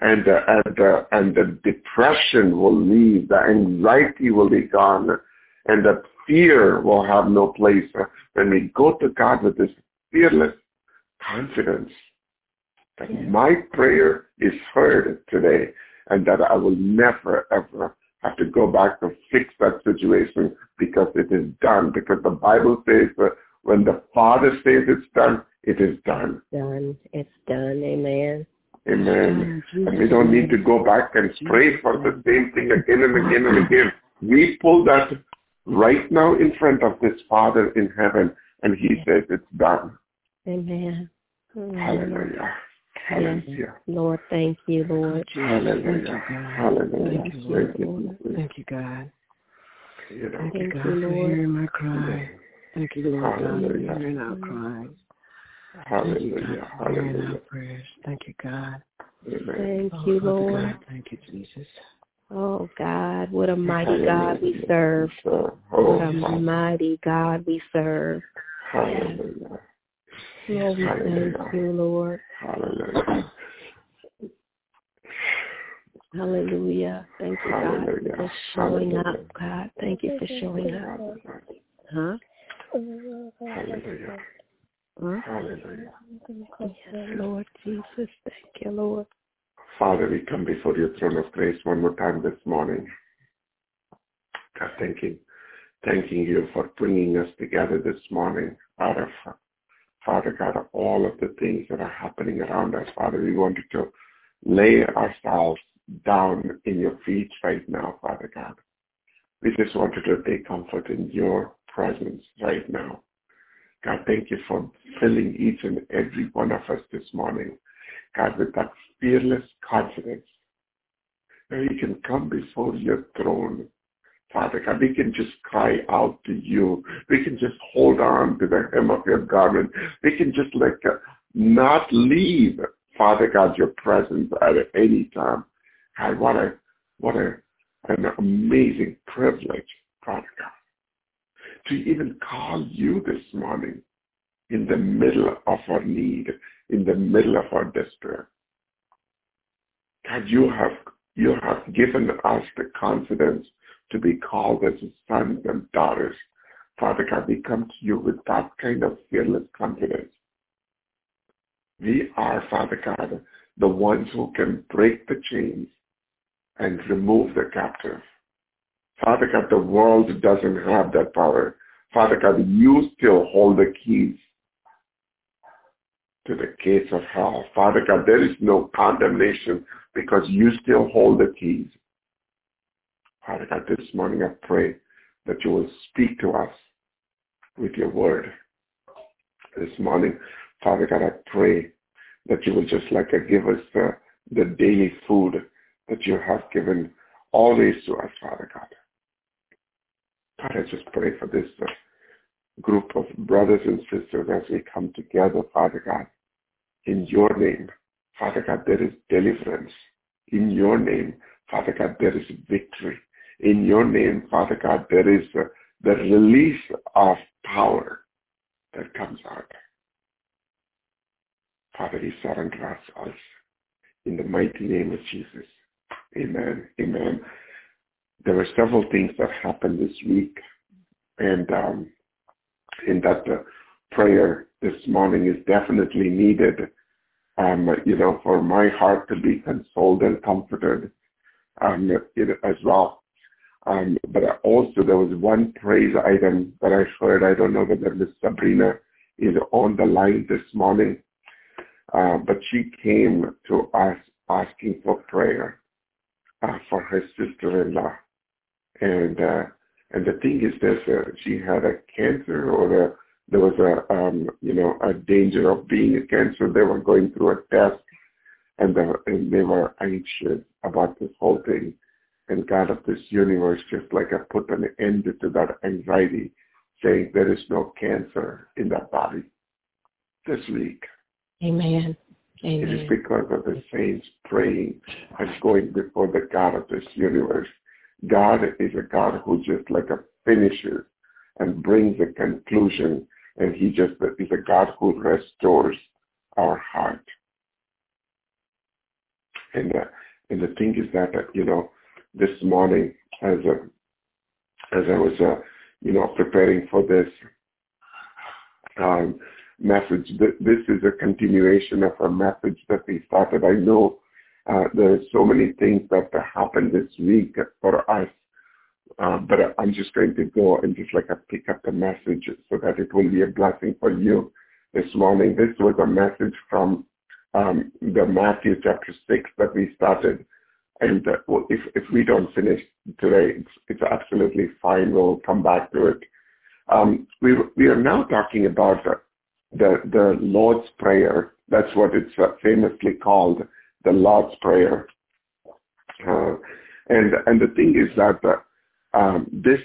Speaker 2: and the, and the, and the depression will leave. The anxiety will be gone, and the fear will have no place. When we go to God with this fearless confidence, that yeah. my prayer is heard today, and that I will never ever have to go back to fix that situation because it is done. Because the Bible says that when the Father says it's done, it is done.
Speaker 5: Done. It's done. Amen.
Speaker 2: Amen. And we don't need to go back and pray for the same thing again and again and again. We pull that right now in front of this Father in heaven, and He says it's done.
Speaker 5: Amen.
Speaker 2: Hallelujah. Hallelujah. Yes.
Speaker 5: Lord, thank you, Lord.
Speaker 2: Hallelujah. Hallelujah.
Speaker 7: Thank you, Lord. Thank you, God.
Speaker 2: You know,
Speaker 7: Thank you, God, for hearing my cry. Thank you, Lord God, for hearing our cries.
Speaker 2: Hallelujah.
Speaker 7: Thank you, God, for prayers. Thank you, God.
Speaker 2: Amen.
Speaker 5: Thank you,
Speaker 7: oh,
Speaker 5: Lord.
Speaker 7: God, thank you, Jesus.
Speaker 5: Oh God, what a mighty God we serve.
Speaker 2: Oh,
Speaker 5: What a mighty God we serve.
Speaker 2: Hallelujah.
Speaker 5: Lord, we thank you, Lord.
Speaker 2: Hallelujah.
Speaker 5: Hallelujah. Thank you, God,
Speaker 2: Hallelujah.
Speaker 5: for showing
Speaker 2: Hallelujah.
Speaker 5: up, God. Thank you for showing up. Huh?
Speaker 2: Hallelujah. Hallelujah.
Speaker 5: Yes, Lord Jesus. Thank you, Lord.
Speaker 2: Father, we come before your throne of grace one more time this morning. God, thanking, thanking you for bringing us together this morning out of, Father God, of all of the things that are happening around us. Father, we wanted to lay ourselves down in your feet right now, Father God. We just wanted to take comfort in your presence right now. God, thank you for filling each and every one of us this morning, God, with that fearless confidence that we can come before your throne. Father God, we can just cry out to you. We can just hold on to the hem of your garment. We can just like uh, not leave, Father God, your presence at any time. God, what a, what a, an amazing privilege, Father God to even call you this morning in the middle of our need, in the middle of our despair. God, you have, you have given us the confidence to be called as sons and daughters. Father God, we come to you with that kind of fearless confidence. We are, Father God, the ones who can break the chains and remove the captive. Father God, the world doesn't have that power. Father God, you still hold the keys to the gates of hell. Father God, there is no condemnation because you still hold the keys. Father God, this morning I pray that you will speak to us with your word. This morning, Father God, I pray that you will just like uh, give us the, the daily food that you have given always to us, Father God. God, I just pray for this uh, group of brothers and sisters as we come together, Father God. In your name, Father God, there is deliverance. In your name, Father God, there is victory. In your name, Father God, there is uh, the release of power that comes out. Father, we surrender ourselves in the mighty name of Jesus. Amen. Amen there were several things that happened this week, and um, in that uh, prayer this morning is definitely needed. Um, you know, for my heart to be consoled and comforted, um, as well. Um, but also there was one praise item that I heard. I don't know whether Miss Sabrina is on the line this morning, uh, but she came to us asking for prayer uh, for her sister-in-law and uh, and the thing is this: uh, she had a cancer, or the, there was a um, you know a danger of being a cancer. They were going through a test, and the, and they were anxious about this whole thing. And God of this universe just like I put an end to that anxiety, saying there is no cancer in that body this week.
Speaker 5: Amen.
Speaker 7: Amen.
Speaker 2: It is because of the saints praying and going before the God of this universe. God is a God who just like a finisher and brings a conclusion and he just is a God who restores our heart. And uh, and the thing is that uh, you know this morning as a, as I was uh, you know preparing for this um, message, th- this is a continuation of a message that we started. I know uh, there are so many things that happened this week for us uh, but I'm just going to go and just like a pick up the message so that it will be a blessing for you this morning. This was a message from um, the Matthew chapter 6 that we started. And uh, well, if, if we don't finish today, it's, it's absolutely fine. We'll come back to it. Um, we, we are now talking about the, the, the Lord's Prayer. That's what it's famously called, the Lord's Prayer. Uh, and, and the thing is that uh, um, this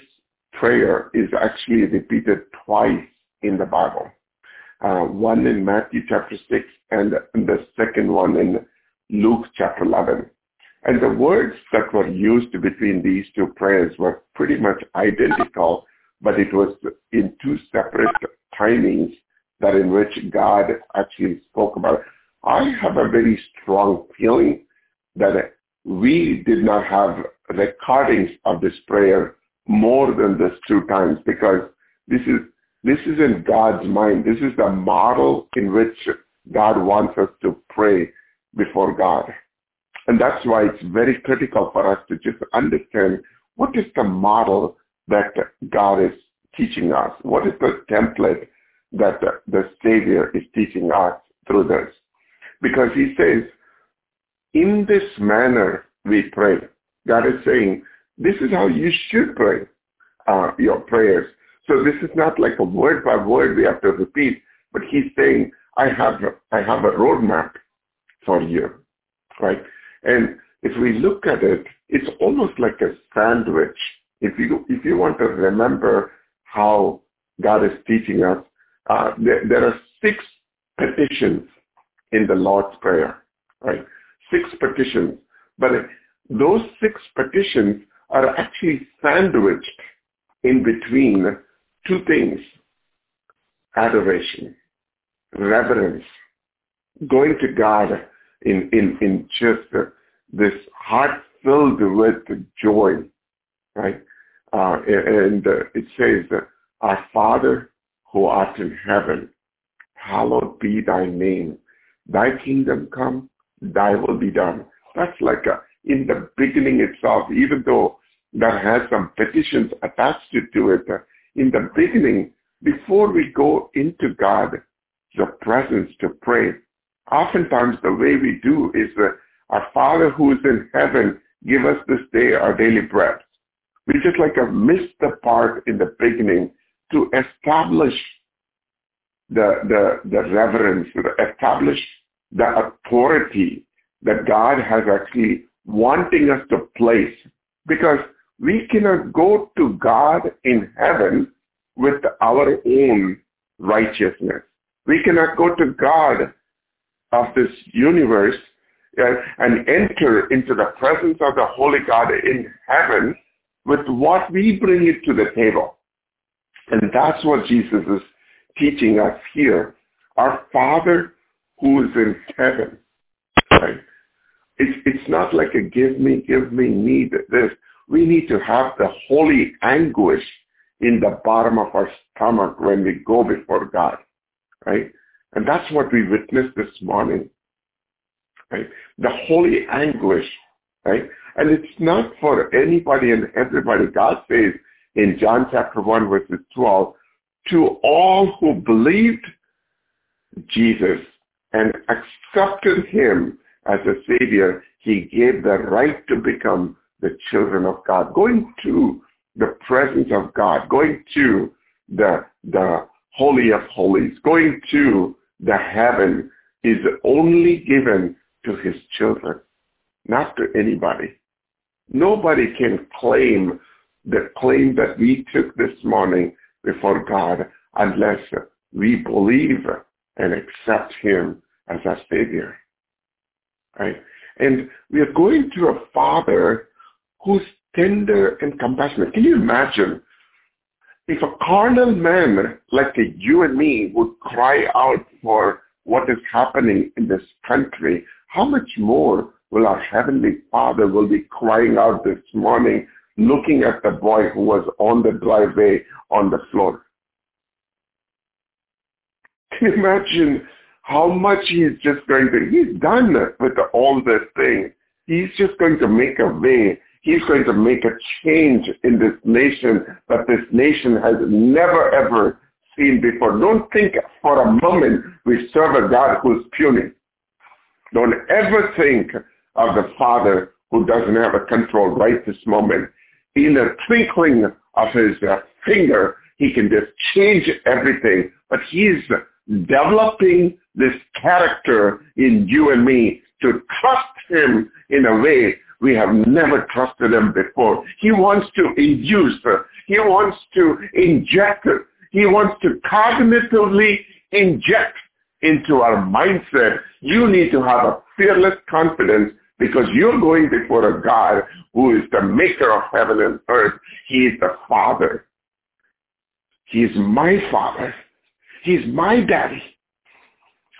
Speaker 2: prayer is actually repeated twice in the Bible. Uh, one in Matthew chapter 6 and the second one in Luke chapter 11. And the words that were used between these two prayers were pretty much identical, but it was in two separate timings that in which God actually spoke about it. I have a very strong feeling that we did not have recordings of this prayer more than this two times because this is this is in God's mind. This is the model in which God wants us to pray before God. And that's why it's very critical for us to just understand what is the model that God is teaching us? What is the template that the, the Savior is teaching us through this? Because he says, in this manner we pray. God is saying, this is how you should pray uh, your prayers. So this is not like a word by word we have to repeat, but he's saying, I have, I have a roadmap for you, right? And if we look at it, it's almost like a sandwich. If you, if you want to remember how God is teaching us, uh, there, there are six petitions in the Lord's Prayer, right? Six petitions. But those six petitions are actually sandwiched in between two things. Adoration, reverence, going to God in, in, in just this heart filled with joy, right? Uh, and it says, Our Father who art in heaven, hallowed be thy name. Thy kingdom come, thy will be done. That's like a, in the beginning itself, even though that has some petitions attached to it, uh, in the beginning, before we go into God, the presence to pray, oftentimes the way we do is that our Father who is in heaven, give us this day our daily bread. We just like have missed the part in the beginning to establish the, the, the reverence, establish the authority that God has actually wanting us to place. Because we cannot go to God in heaven with our own righteousness. We cannot go to God of this universe uh, and enter into the presence of the Holy God in heaven with what we bring it to the table. And that's what Jesus is teaching us here. Our Father who is in heaven. Right? It's, it's not like a give me, give me, need this. We need to have the holy anguish in the bottom of our stomach when we go before God. Right? And that's what we witnessed this morning. Right? The holy anguish. Right? And it's not for anybody and everybody. God says in John chapter 1 verses 12, to all who believed Jesus and accepted him as a savior, he gave the right to become the children of God. Going to the presence of God, going to the, the Holy of Holies, going to the heaven is only given to his children, not to anybody. Nobody can claim the claim that we took this morning before God unless we believe and accept him as our Savior. Right? And we are going to a father who's tender and compassionate. Can you imagine if a carnal man like you and me would cry out for what is happening in this country, how much more will our Heavenly Father will be crying out this morning, looking at the boy who was on the driveway on the floor. Can you imagine how much he's just going to, he's done with all this thing. He's just going to make a way. He's going to make a change in this nation that this nation has never ever seen before. Don't think for a moment we serve a God who's puny. Don't ever think of the Father who doesn't have a control right this moment. In a twinkling of his uh, finger, he can just change everything. But he's developing this character in you and me to trust him in a way we have never trusted him before. He wants to induce, he wants to inject, he wants to cognitively inject into our mindset. You need to have a fearless confidence because you're going before a God who is the maker of heaven and earth. He is the Father. He is my Father. He's my daddy.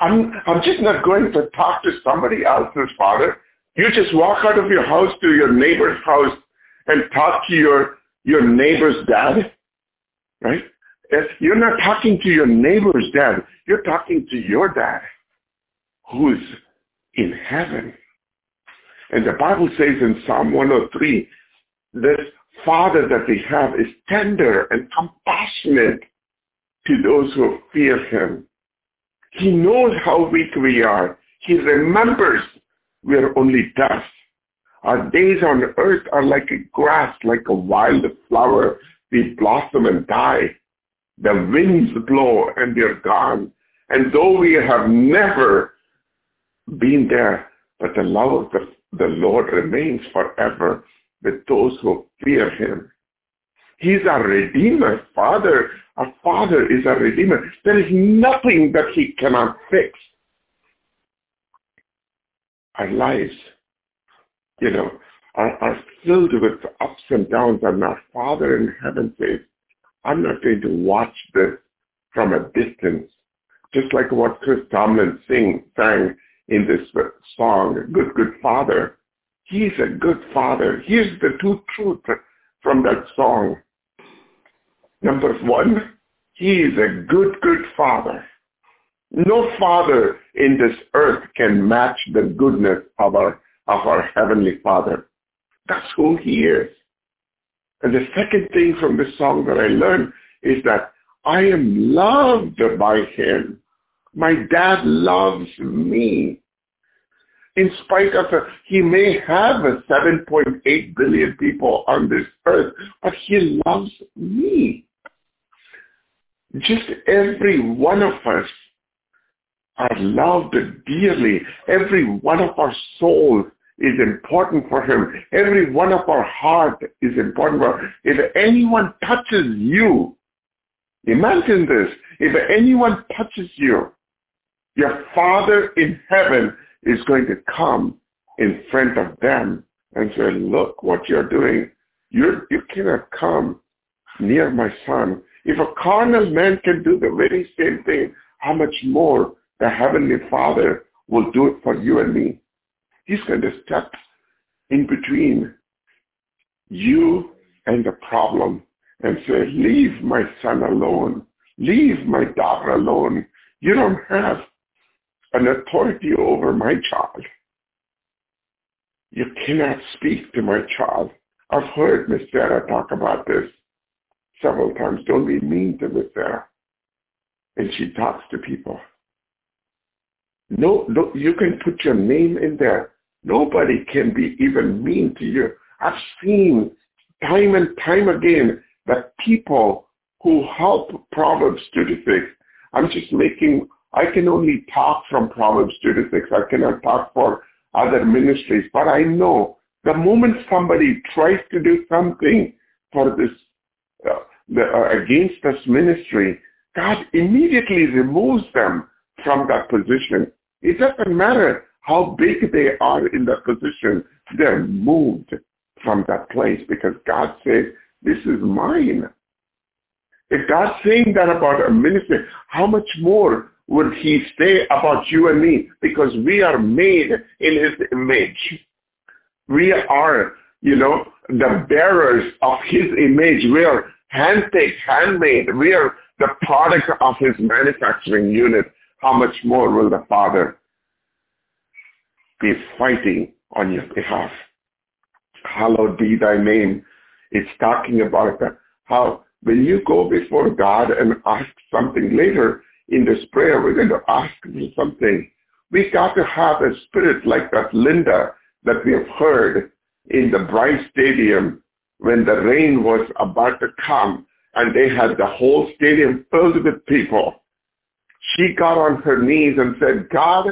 Speaker 2: I'm, I'm just not going to talk to somebody else's father. You just walk out of your house to your neighbor's house and talk to your, your neighbor's dad, right? If you're not talking to your neighbor's dad. You're talking to your dad who's in heaven. And the Bible says in Psalm 103, this Father that we have is tender and compassionate to those who fear him. He knows how weak we are. He remembers we are only dust. Our days on earth are like a grass, like a wild flower. We blossom and die. The winds blow and they're gone. And though we have never been there, but the love of the, the Lord remains forever with those who fear him. He's our Redeemer. Father, our Father is our Redeemer. There is nothing that he cannot fix. Our lives, you know, are, are filled with ups and downs, and our Father in heaven says, I'm not going to watch this from a distance. Just like what Chris Tomlin sing, sang in this song, Good, Good Father. He's a good father. Here's the two truths from that song. Number one, he is a good, good father. No father in this earth can match the goodness of our, of our heavenly father. That's who he is. And the second thing from this song that I learned is that I am loved by him. My dad loves me. In spite of, a, he may have a 7.8 billion people on this earth, but he loves me. Just every one of us are loved dearly. Every one of our souls is important for him. Every one of our heart is important for him. If anyone touches you, imagine this. If anyone touches you, your Father in heaven is going to come in front of them and say, look what you're doing. You're, you cannot come near my son if a carnal man can do the very same thing, how much more the Heavenly Father will do it for you and me. He's going to step in between you and the problem and say, leave my son alone. Leave my daughter alone. You don't have an authority over my child. You cannot speak to my child. I've heard Miss Sarah talk about this several times, don't be mean to Miss Sarah. And she talks to people. No, no, you can put your name in there. Nobody can be even mean to you. I've seen time and time again that people who help Proverbs 36, I'm just making, I can only talk from Proverbs 36. I cannot talk for other ministries, but I know the moment somebody tries to do something for this uh, the, uh, against this ministry, God immediately removes them from that position. It doesn't matter how big they are in that position, they're moved from that place because God says, this is mine. If God's saying that about a ministry, how much more would he say about you and me? Because we are made in his image. We are, you know, the bearers of his image. We are handpicked, handmade. We are the product of his manufacturing unit. How much more will the Father be fighting on your behalf? Hallowed be thy name. It's talking about how when you go before God and ask something later in this prayer, we're going to ask him something. We got to have a spirit like that Linda that we have heard in the Bryce Stadium when the rain was about to come and they had the whole stadium filled with people. She got on her knees and said, God,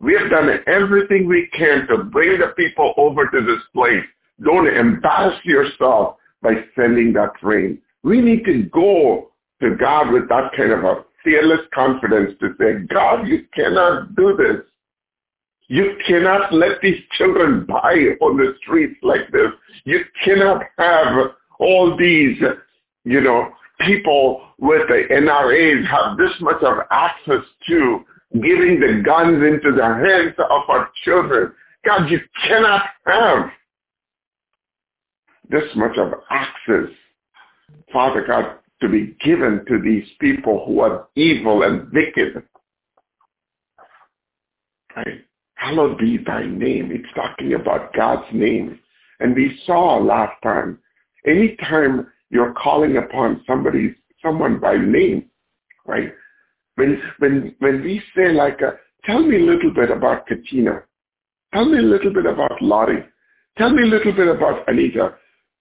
Speaker 2: we have done everything we can to bring the people over to this place. Don't embarrass yourself by sending that rain. We need to go to God with that kind of a fearless confidence to say, God, you cannot do this. You cannot let these children die on the streets like this. You cannot have all these, you know, people with the NRAs have this much of access to giving the guns into the hands of our children. God, you cannot have this much of access, Father God, to be given to these people who are evil and wicked. Right? Hallowed be thy name. It's talking about God's name. And we saw last time, anytime you're calling upon somebody, someone by name, right? When, when, when we say like, a, tell me a little bit about Katina. Tell me a little bit about Lottie. Tell me a little bit about Anita,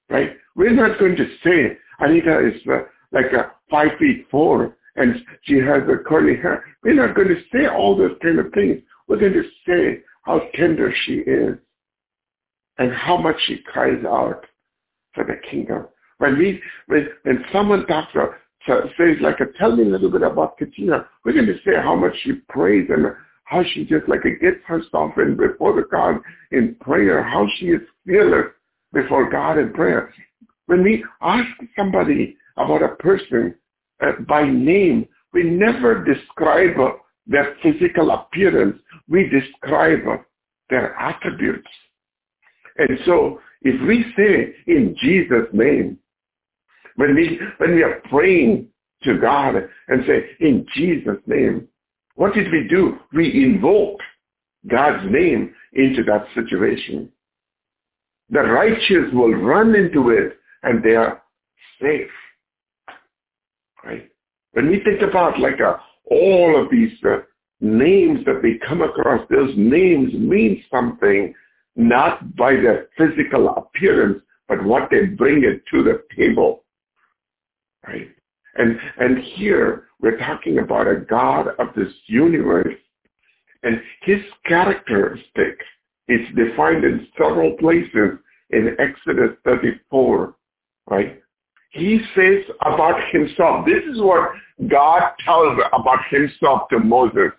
Speaker 2: right? We're not going to say Anita is uh, like a five feet four and she has a curly hair. We're not going to say all those kind of things. We're going to say how tender she is and how much she cries out for the kingdom. When we, when, when someone talks about, says like, a, tell me a little bit about Katina, we're going to say how much she prays and how she just like gets herself in before the God in prayer, how she is fearless before God in prayer. When we ask somebody about a person uh, by name, we never describe their physical appearance. We describe their attributes. And so if we say in Jesus' name, when we, when we are praying to God and say in Jesus' name, what did we do? We invoke God's name into that situation. The righteous will run into it and they are safe. Right? When we think about like a, uh, all of these uh, names that we come across, those names mean something not by their physical appearance, but what they bring it to the table. Right? And, and here we're talking about a God of this universe and his characteristic is defined in several places in Exodus 34, right? He says about himself, this is what God tells about himself to Moses.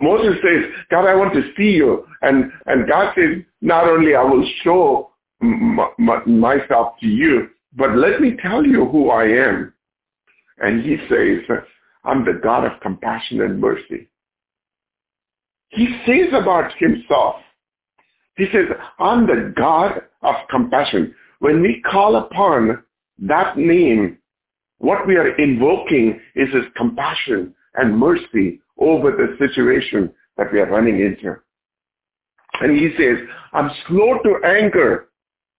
Speaker 2: Moses says, God, I want to see you. And, and God says, not only I will show m- m- myself to you, but let me tell you who I am. And he says, I'm the God of compassion and mercy. He says about himself, he says, I'm the God of compassion. When we call upon that name, what we are invoking is his compassion and mercy over the situation that we are running into. And he says, I'm slow to anger.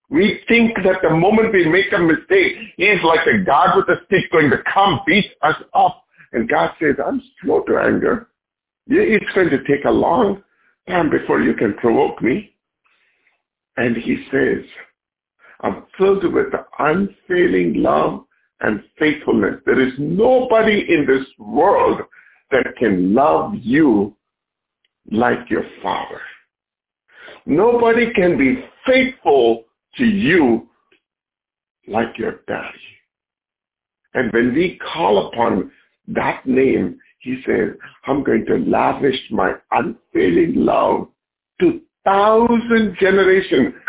Speaker 2: We think that the moment we make a mistake, he's like a God with a stick going to come beat us up. And God says, I'm slow to anger. It's going to take a long time before you can provoke me. And he says, I'm filled with unfailing love and faithfulness. There is nobody in this world that can love you like your father. Nobody can be faithful to you like your daddy. And when we call upon that name, he says, I'm going to lavish my unfailing love to thousand generations.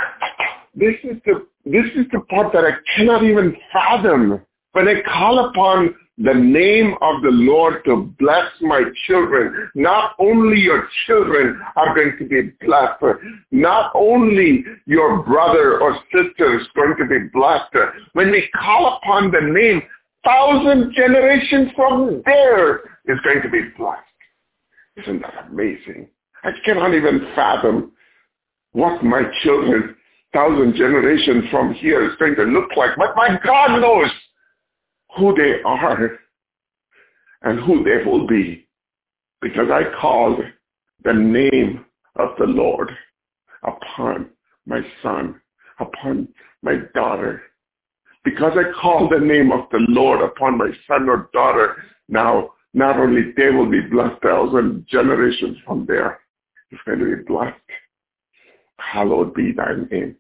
Speaker 2: This is the this is the part that I cannot even fathom. When I call upon the name of the Lord to bless my children. Not only your children are going to be blessed, not only your brother or sister is going to be blessed. When we call upon the name, thousand generations from there is going to be blessed. Isn't that amazing? I cannot even fathom what my children, thousand generations from here is going to look like. But my God knows who they are and who they will be because I called the name of the Lord upon my son, upon my daughter. Because I called the name of the Lord upon my son or daughter, now not only they will be blessed, thousand generations from there is going to be blessed. Hallowed be thy name.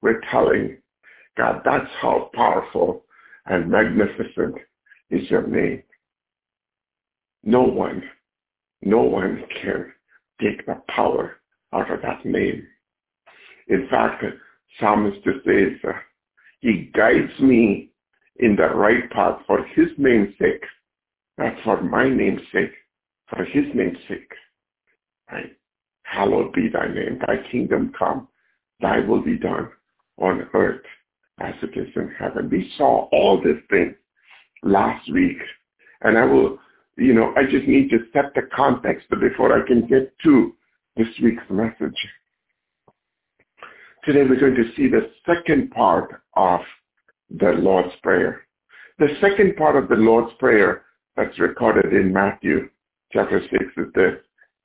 Speaker 2: We're telling God, that's how powerful and magnificent is your name. No one, no one can take the power out of that name. In fact, Psalmist says, uh, he guides me in the right path for his name's sake, not for my name's sake, for his name's sake. Right? Hallowed be thy name, thy kingdom come, thy will be done on earth as it is in heaven. We saw all these things last week. And I will, you know, I just need to set the context before I can get to this week's message. Today we're going to see the second part of the Lord's Prayer. The second part of the Lord's Prayer that's recorded in Matthew chapter 6 is this.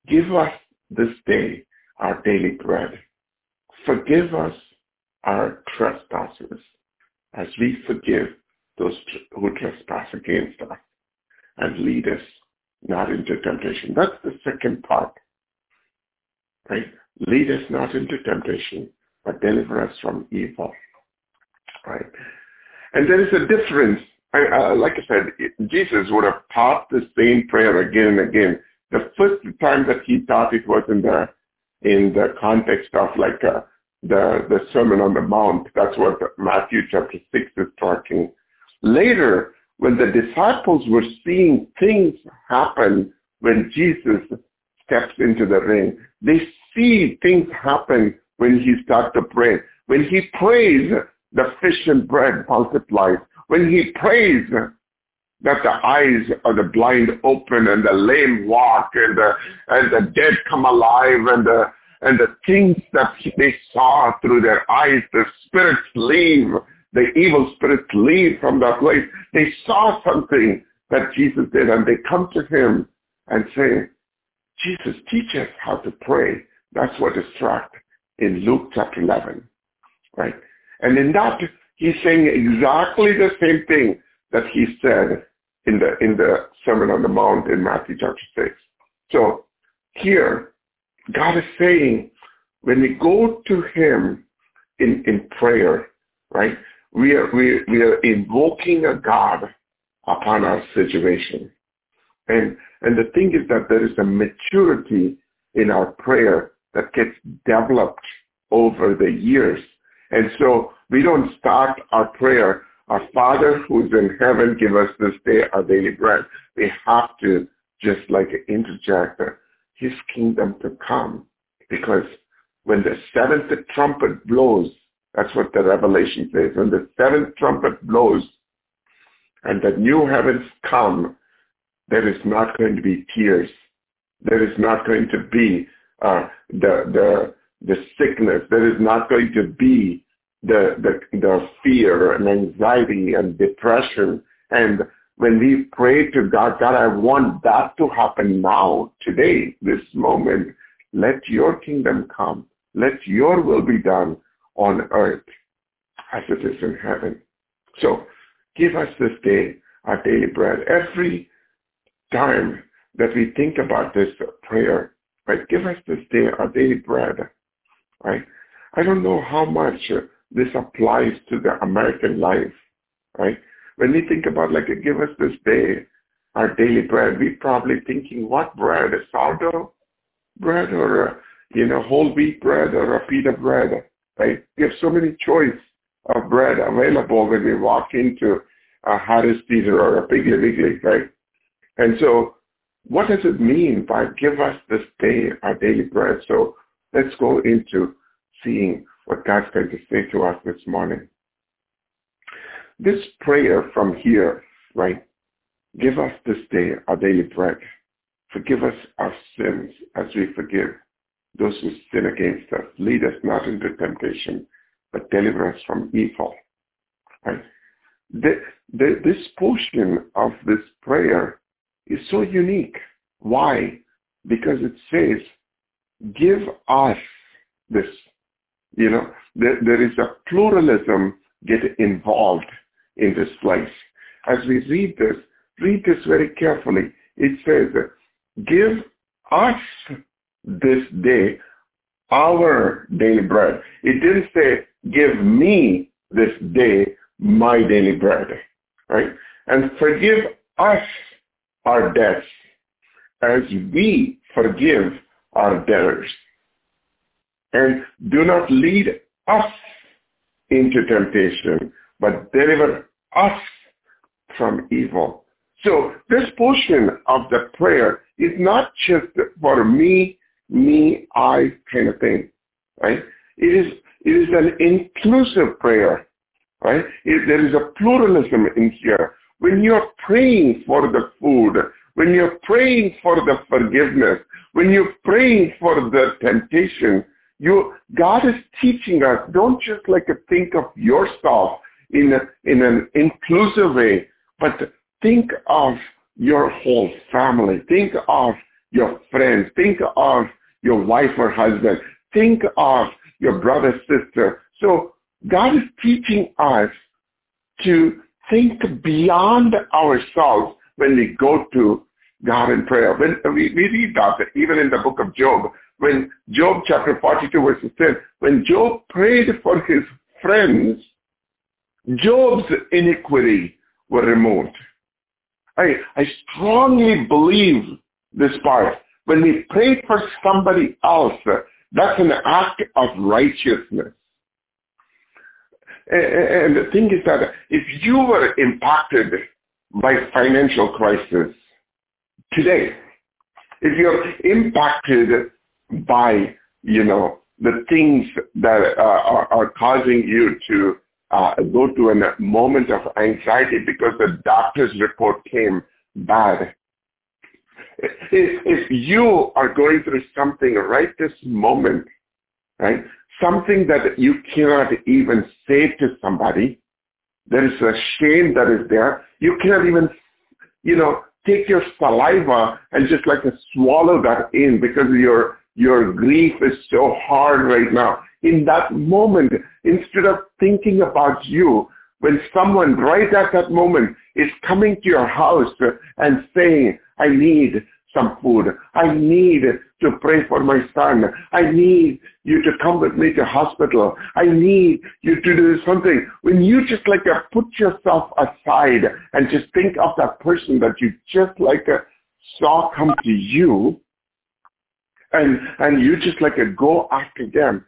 Speaker 2: Give us this day our daily bread. Forgive us our trespasses as we forgive those who trespass against us and lead us not into temptation. That's the second part. Right? Lead us not into temptation, but deliver us from evil. Right? And there is a difference. I, uh, like I said, Jesus would have taught the same prayer again and again. The first time that he taught it was in the in the context of like uh, the the Sermon on the Mount. That's what Matthew chapter six is talking. Later, when the disciples were seeing things happen when Jesus steps into the ring, they see things happen when he starts to pray. When he prays, the fish and bread multiplies. When he prays, that the eyes of the blind open and the lame walk and the, and the dead come alive and the, and the things that they saw through their eyes, the spirits leave, the evil spirits leave from that place. They saw something that Jesus did and they come to him and say, Jesus, teach us how to pray. That's what is tracked in Luke chapter 11, right? And in that, he's saying exactly the same thing that he said in the, in the Sermon on the Mount in Matthew chapter 6. So here, God is saying, when we go to him in, in prayer, right, we are, we, we are invoking a God upon our situation. And, and the thing is that there is a maturity in our prayer that gets developed over the years. And so we don't start our prayer, our Father who's in heaven, give us this day our daily bread. We have to just like interject his kingdom to come. Because when the seventh trumpet blows, that's what the Revelation says. When the seventh trumpet blows and the new heavens come, there is not going to be tears. There is not going to be uh, the, the, the sickness. There is not going to be the, the, the fear and anxiety and depression. And when we pray to God, God, I want that to happen now, today, this moment. Let your kingdom come. Let your will be done on earth as it is in heaven. So give us this day our daily bread. Every time that we think about this prayer, right, give us this day our daily bread, right? I don't know how much this applies to the American life, right? When we think about like, give us this day our daily bread, we're probably thinking what bread? A sourdough bread or, you know, whole wheat bread or a pita bread, right? We have so many choice of bread available when we walk into a Harris Teeter or a Piggly Wiggly, right? And so what does it mean by give us this day our daily bread? So let's go into seeing what God's going to say to us this morning. This prayer from here, right? Give us this day our daily bread. Forgive us our sins as we forgive those who sin against us. Lead us not into temptation, but deliver us from evil. Right? The, the, this portion of this prayer is so unique. Why? Because it says, give us this. You know, there, there is a pluralism get involved in this place. As we read this, read this very carefully. It says, give us this day our daily bread. It didn't say, give me this day my daily bread, right? And forgive us our debts as we forgive our debtors. And do not lead us into temptation, but deliver us from evil. So this portion of the prayer is not just for me, me, I kind of thing, right? It is, it is an inclusive prayer, right? It, there is a pluralism in here. When you're praying for the food, when you're praying for the forgiveness, when you're praying for the temptation, you, God is teaching us, don't just like think of yourself in, a, in an inclusive way, but think of your whole family. Think of your friends. Think of your wife or husband. Think of your brother, sister. So God is teaching us to think beyond ourselves when we go to God in prayer. When we, we read that even in the book of Job, when Job chapter 42 verse 10, when Job prayed for his friends, Job's iniquity were removed. I, I strongly believe this part. When we pray for somebody else, that's an act of righteousness. And the thing is that if you were impacted by financial crisis today, if you're impacted by, you know, the things that uh, are, are causing you to uh, go to a moment of anxiety because the doctor's report came bad. If, if you are going through something right this moment, right, something that you cannot even say to somebody, there is a shame that is there. You cannot even, you know, take your saliva and just like swallow that in because your your grief is so hard right now in that moment, instead of thinking about you, when someone right at that moment is coming to your house and saying, I need some food. I need to pray for my son. I need you to come with me to hospital. I need you to do something. When you just like uh, put yourself aside and just think of that person that you just like uh, saw come to you, and and you just like go after them,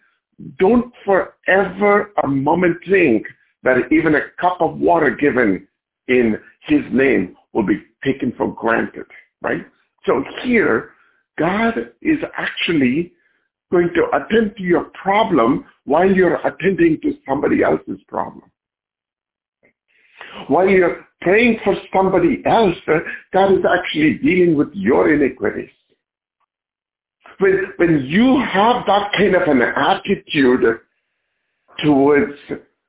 Speaker 2: don't forever a moment think that even a cup of water given in his name will be taken for granted, right? So here, God is actually going to attend to your problem while you're attending to somebody else's problem. While you're praying for somebody else, God is actually dealing with your iniquities when, when you have that kind of an attitude towards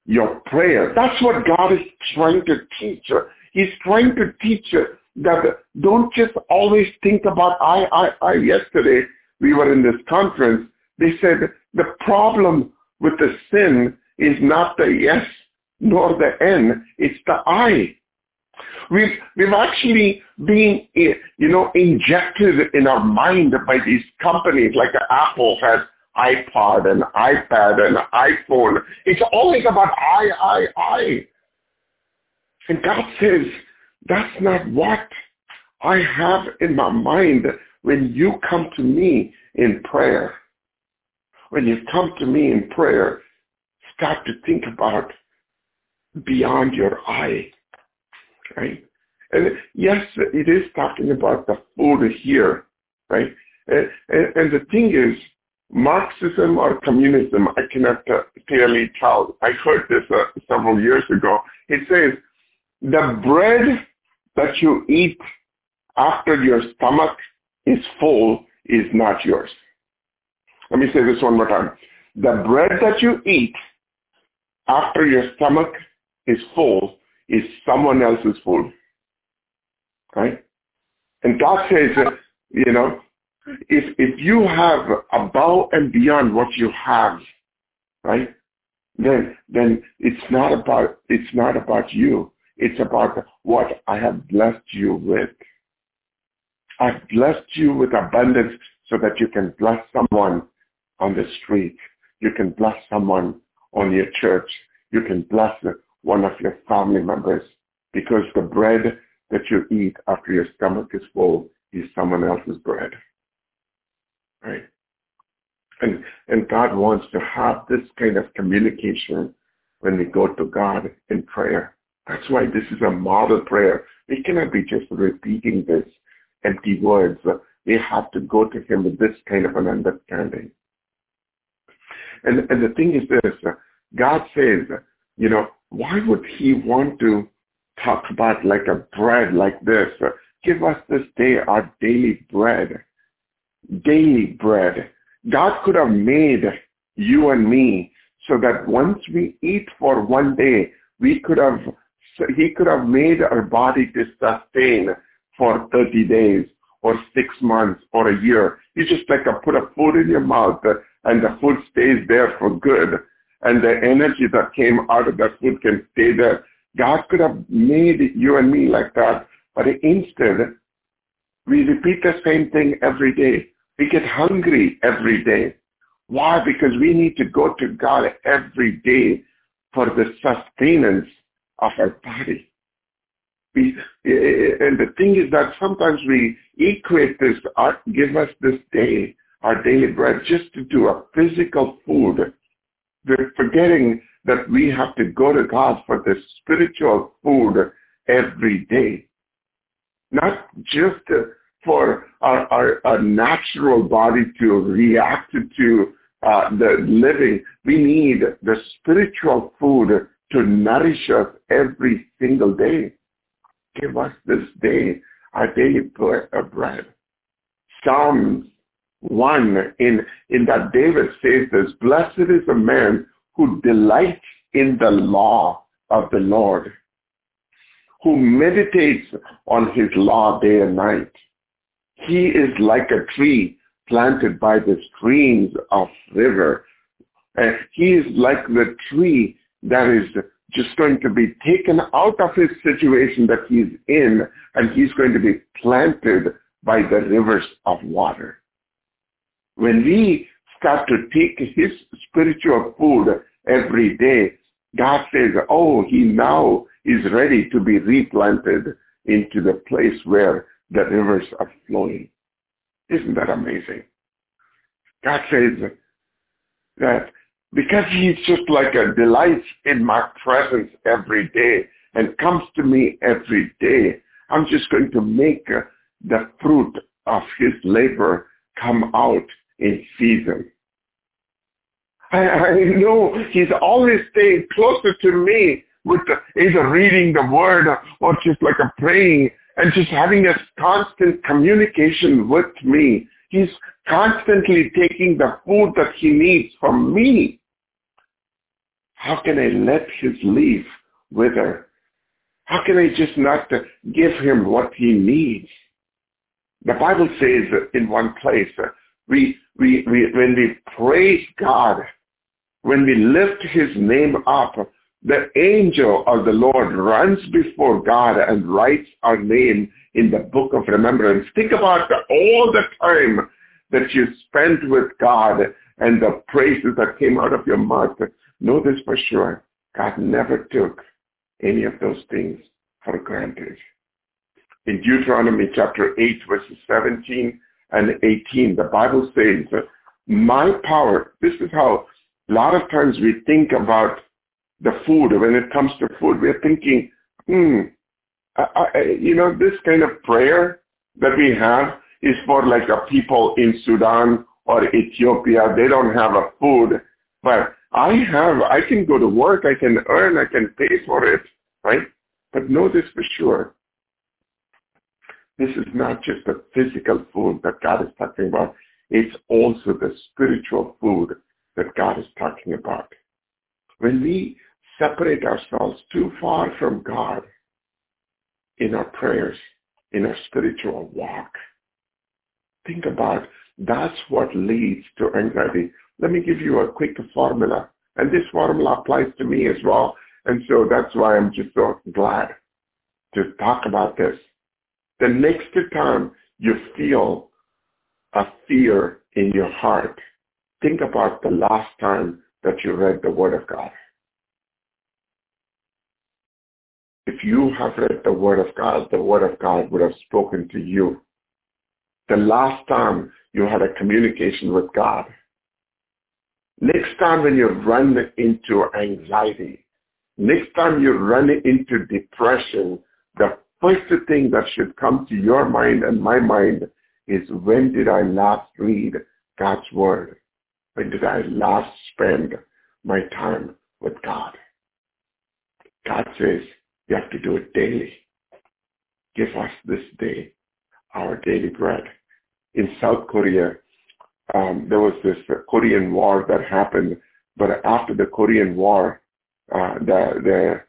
Speaker 2: your prayer, that's what God is trying to teach. You. He's trying to teach you that don't just always think about I, I, I. Yesterday, we were in this conference. They said the problem with the sin is not the yes nor the N, it's the I. We've, we've actually been, eh, you know, injected in our mind by these companies like Apple has iPod and iPad and iPhone. It's always about I, I, I. And God says, that's not what I have in my mind when you come to me in prayer. when you come to me in prayer, start to think about beyond your eye, right? And yes, it is talking about the food here, right? And, and, and the thing is, Marxism or communism, I cannot clearly tell. I heard this uh, several years ago. It says, the bread that you eat after your stomach is full is not yours. Let me say this one more time. The bread that you eat after your stomach is full is someone else's food. Right? And God says, you know, if if you have above and beyond what you have, right, then then it's not about it's not about you. It's about what I have blessed you with. I've blessed you with abundance so that you can bless someone on the street. You can bless someone on your church. You can bless one of your family members because the bread that you eat after your stomach is full is someone else's bread. Right? And, and God wants to have this kind of communication when we go to God in prayer. That's why this is a model prayer. We cannot be just repeating this empty words. We have to go to him with this kind of an understanding. And, and the thing is this, God says, you know, why would he want to talk about like a bread like this? Give us this day our daily bread daily bread. God could have made you and me so that once we eat for one day, we could have, he could have made our body to sustain for 30 days or six months or a year. You just like a, put a food in your mouth and the food stays there for good. And the energy that came out of that food can stay there. God could have made you and me like that. But instead, we repeat the same thing every day. We get hungry every day. Why? Because we need to go to God every day for the sustenance of our body. We, and the thing is that sometimes we equate this, uh, give us this day, our daily bread, just to do a physical food. We're forgetting that we have to go to God for the spiritual food every day. Not just for our, our, our natural body to react to uh, the living. We need the spiritual food to nourish us every single day. Give us this day our daily uh, bread. Psalms 1 in, in that David says this, Blessed is the man who delights in the law of the Lord, who meditates on his law day and night. He is like a tree planted by the streams of river. And he is like the tree that is just going to be taken out of his situation that he's in and he's going to be planted by the rivers of water. When we start to take his spiritual food every day, God says, oh, he now is ready to be replanted into the place where the rivers are flowing. Isn't that amazing? God says that because he's just like a delight in my presence every day and comes to me every day, I'm just going to make the fruit of his labor come out in season. I, I know he's always staying closer to me with the, either reading the word or just like a praying and just having a constant communication with me. He's constantly taking the food that he needs from me. How can I let his leaf wither? How can I just not give him what he needs? The Bible says in one place, we, we, we, when we praise God, when we lift his name up, the angel of the Lord runs before God and writes our name in the book of remembrance. Think about the, all the time that you spent with God and the praises that came out of your mouth. Know this for sure. God never took any of those things for granted. In Deuteronomy chapter 8, verses 17 and 18, the Bible says, my power, this is how a lot of times we think about the food. When it comes to food, we're thinking, hmm, I, I, you know, this kind of prayer that we have is for like a people in Sudan or Ethiopia. They don't have a food, but I have, I can go to work, I can earn, I can pay for it, right? But know this for sure. This is not just the physical food that God is talking about. It's also the spiritual food that God is talking about. When we separate ourselves too far from God in our prayers, in our spiritual walk, think about that's what leads to anxiety. Let me give you a quick formula. And this formula applies to me as well. And so that's why I'm just so glad to talk about this. The next time you feel a fear in your heart, think about the last time that you read the Word of God. If you have read the Word of God, the Word of God would have spoken to you. The last time you had a communication with God. Next time when you run into anxiety, next time you run into depression, the first thing that should come to your mind and my mind is when did I last read God's word? When did I last spend my time with God? God says you have to do it daily. Give us this day our daily bread in South Korea, um, there was this Korean War that happened, but after the Korean War, uh, the the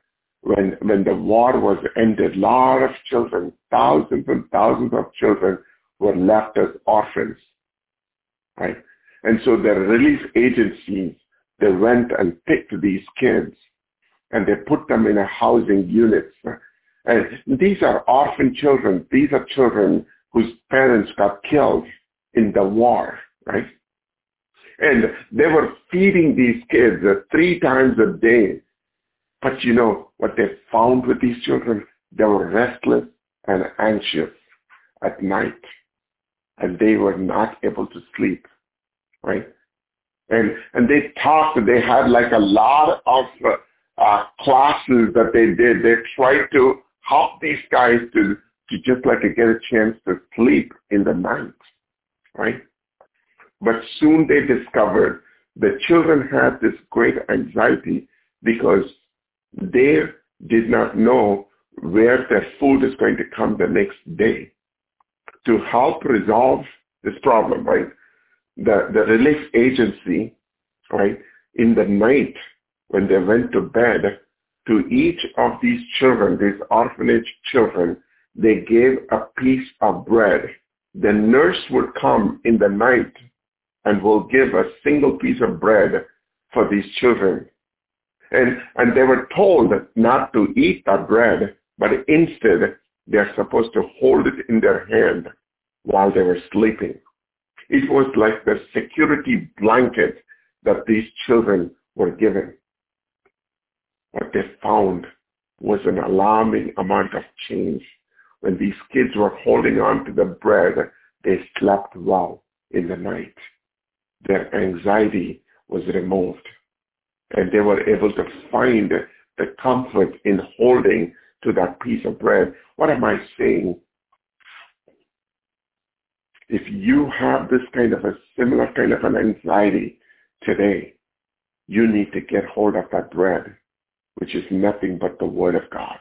Speaker 2: when when the war was ended, a lot of children, thousands and thousands of children, were left as orphans, right? And so the relief agencies they went and picked these kids, and they put them in a housing units. And these are orphan children. These are children whose parents got killed in the war, right? And they were feeding these kids three times a day. But you know what they found with these children? They were restless and anxious at night. And they were not able to sleep, right? And, and they talked, they had like a lot of uh, uh, classes that they did. They tried to help these guys to to just like to get a chance to sleep in the night, right? But soon they discovered the children had this great anxiety because they did not know where their food is going to come the next day. To help resolve this problem, right, the, the relief agency, right, in the night when they went to bed, to each of these children, these orphanage children, they gave a piece of bread. The nurse would come in the night and will give a single piece of bread for these children. And, and they were told not to eat that bread, but instead they're supposed to hold it in their hand while they were sleeping. It was like the security blanket that these children were given. What they found was an alarming amount of change when these kids were holding on to the bread, they slept well in the night. Their anxiety was removed. And they were able to find the comfort in holding to that piece of bread. What am I saying? If you have this kind of a similar kind of an anxiety today, you need to get hold of that bread, which is nothing but the Word of God.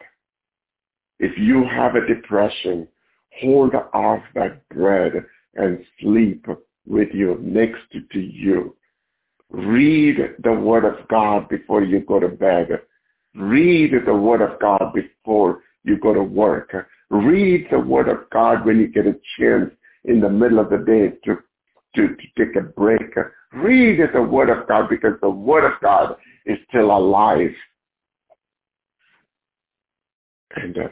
Speaker 2: If you have a depression, hold off that bread and sleep with you next to you. Read the Word of God before you go to bed. Read the Word of God before you go to work. Read the Word of God when you get a chance in the middle of the day to, to, to take a break. Read the Word of God because the Word of God is still alive. And uh,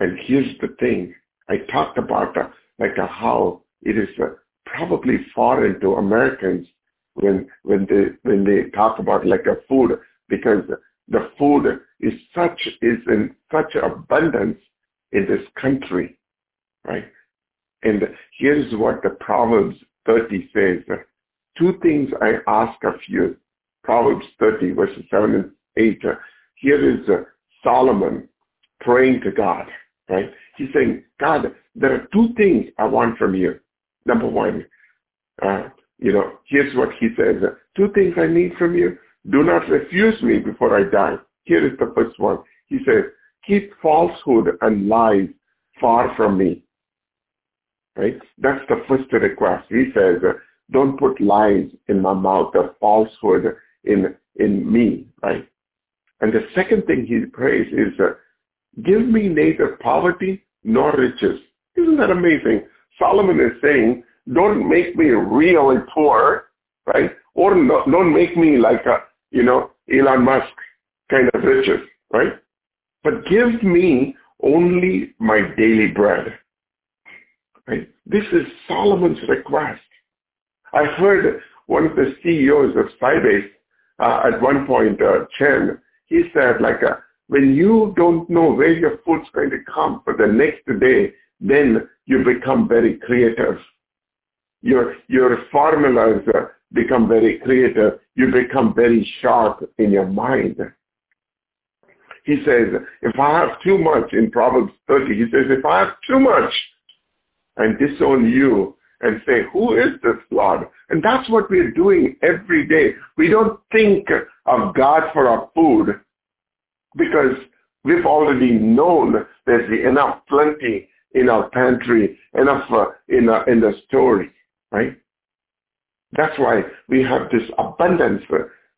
Speaker 2: and here's the thing. I talked about uh, like uh, how it is uh, probably foreign to Americans when when they when they talk about like a food because the food is such is in such abundance in this country, right? And here's what the Proverbs 30 says. two things I ask of you. Proverbs 30 verses 7 and 8. Uh, here is uh, Solomon praying to God, right? He's saying, God, there are two things I want from you. Number one, uh, you know, here's what he says. Two things I need from you. Do not refuse me before I die. Here is the first one. He says, keep falsehood and lies far from me. Right? That's the first request. He says, don't put lies in my mouth or falsehood in, in me. Right? And the second thing he prays is, give me neither poverty nor riches. Isn't that amazing? Solomon is saying, don't make me really poor, right? Or no, don't make me like a, you know, Elon Musk kind of riches, right? But give me only my daily bread. Right? This is Solomon's request. I heard one of the CEOs of Sybase uh, at one point, uh, Chen, he said like, uh, when you don't know where your food's going to come for the next day, then you become very creative. Your, your formulas become very creative. You become very sharp in your mind. He says, if I have too much, in Proverbs 30, he says, if I have too much and disown you and say, who is this Lord? And that's what we're doing every day. We don't think of God for our food because we've already known there's enough plenty in our pantry, enough uh, in, uh, in the store, right? That's why we have this abundance.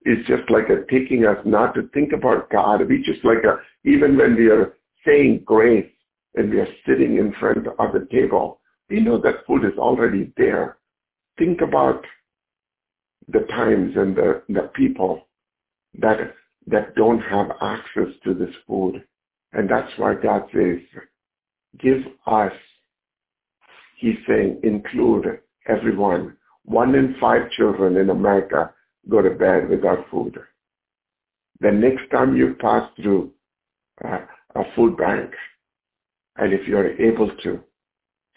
Speaker 2: It's just like a taking us not to think about God. We just like a, even when we are saying grace and we are sitting in front of the table, we know that food is already there. Think about the times and the, the people that that don't have access to this food. And that's why God says, give us, he's saying, include everyone. One in five children in America go to bed without food. The next time you pass through uh, a food bank, and if you're able to,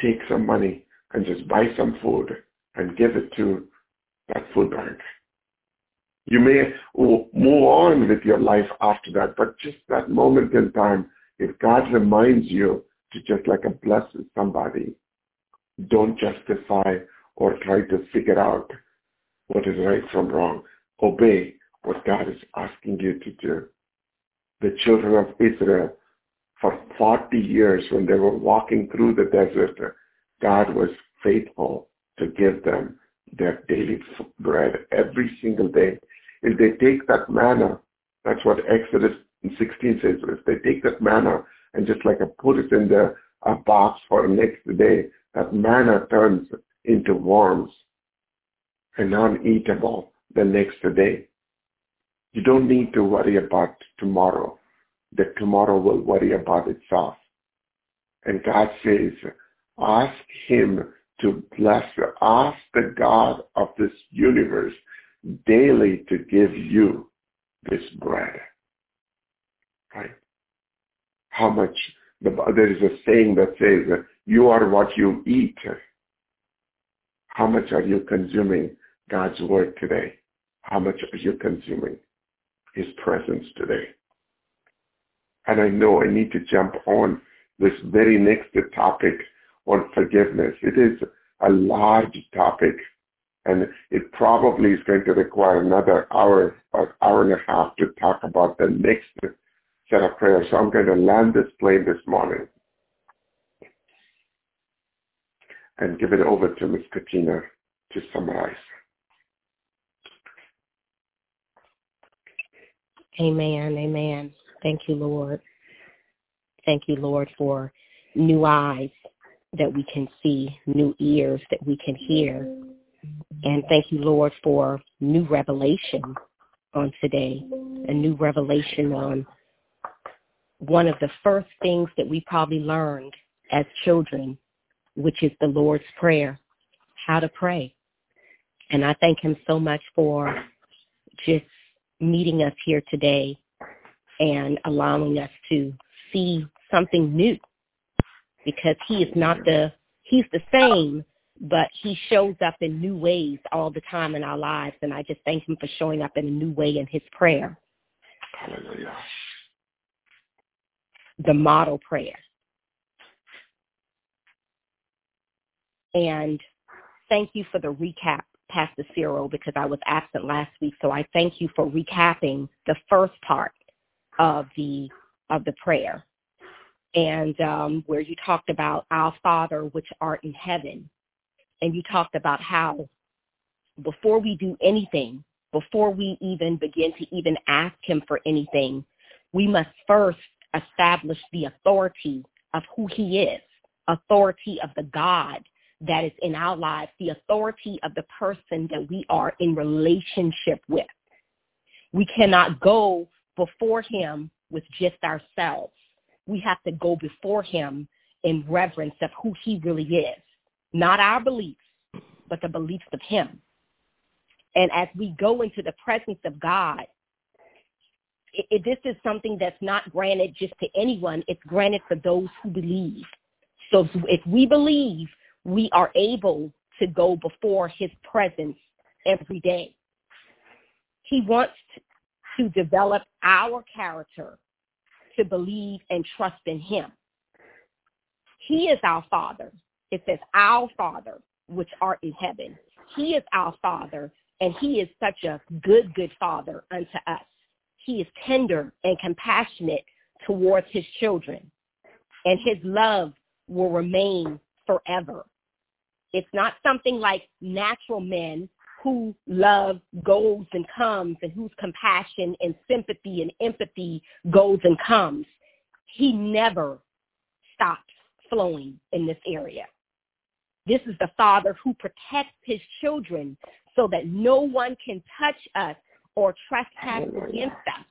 Speaker 2: take some money and just buy some food and give it to that food bank. You may move on with your life after that, but just that moment in time, if God reminds you to just like a bless somebody, don't justify or try to figure out what is right from wrong. Obey what God is asking you to do. The children of Israel, for 40 years when they were walking through the desert, God was faithful to give them their daily bread every single day. If they take that manna, that's what Exodus 16 says, if they take that manna and just like put it in the a box for the next day, that manna turns into worms and uneatable the next day. You don't need to worry about tomorrow. The tomorrow will worry about itself. And God says, ask him to bless you. Ask the God of this universe daily to give you this bread. Right? How much, there is a saying that says, you are what you eat. How much are you consuming God's word today? How much are you consuming his presence today? And I know I need to jump on this very next topic on forgiveness. It is a large topic and it probably is going to require another hour or hour and a half to talk about the next set of prayers. So I'm going to land this plane this morning and give it over to Ms. Katina to summarize.
Speaker 3: Amen. Amen. Thank you, Lord. Thank you, Lord, for new eyes that we can see, new ears that we can hear. And thank you, Lord, for new revelation on today, a new revelation on one of the first things that we probably learned as children, which is the Lord's Prayer, how to pray. And I thank him so much for just meeting us here today and allowing us to see something new because he is not the, he's the same, but he shows up in new ways all the time in our lives. And I just thank him for showing up in a new way in his prayer.
Speaker 2: Hallelujah.
Speaker 3: The model prayer. And thank you for the recap, Pastor Cyril, because I was absent last week. So I thank you for recapping the first part of the of the prayer, and um, where you talked about our Father which art in heaven, and you talked about how before we do anything, before we even begin to even ask Him for anything, we must first establish the authority of who He is, authority of the God that is in our lives, the authority of the person that we are in relationship with. We cannot go before him with just ourselves. We have to go before him in reverence of who he really is, not our beliefs, but the beliefs of him. And as we go into the presence of God, it, it, this is something that's not granted just to anyone. It's granted for those who believe. So if we believe, we are able to go before his presence every day. He wants to develop our character to believe and trust in him. He is our Father. It says, our Father, which art in heaven. He is our Father, and he is such a good, good Father unto us. He is tender and compassionate towards his children, and his love will remain forever. It's not something like natural men who love goes and comes and whose compassion and sympathy and empathy goes and comes. He never stops flowing in this area. This is the Father who protects his children so that no one can touch us or trespass against us.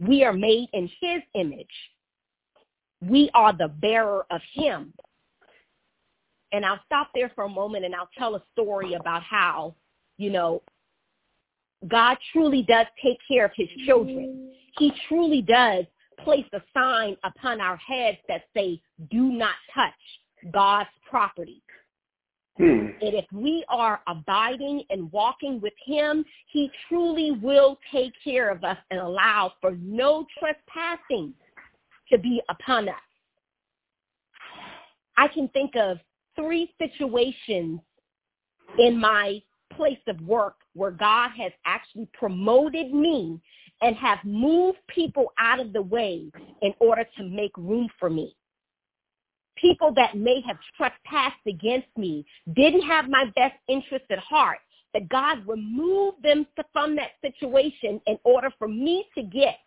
Speaker 3: We are made in his image. We are the bearer of him. And I'll stop there for a moment and I'll tell a story about how, you know, God truly does take care of his children. He truly does place a sign upon our heads that say, do not touch God's property. Hmm. And if we are abiding and walking with him, he truly will take care of us and allow for no trespassing to be upon us. I can think of three situations in my place of work where God has actually promoted me and have moved people out of the way in order to make room for me. People that may have trespassed against me didn't have my best interest at heart, that God removed them from that situation in order for me to get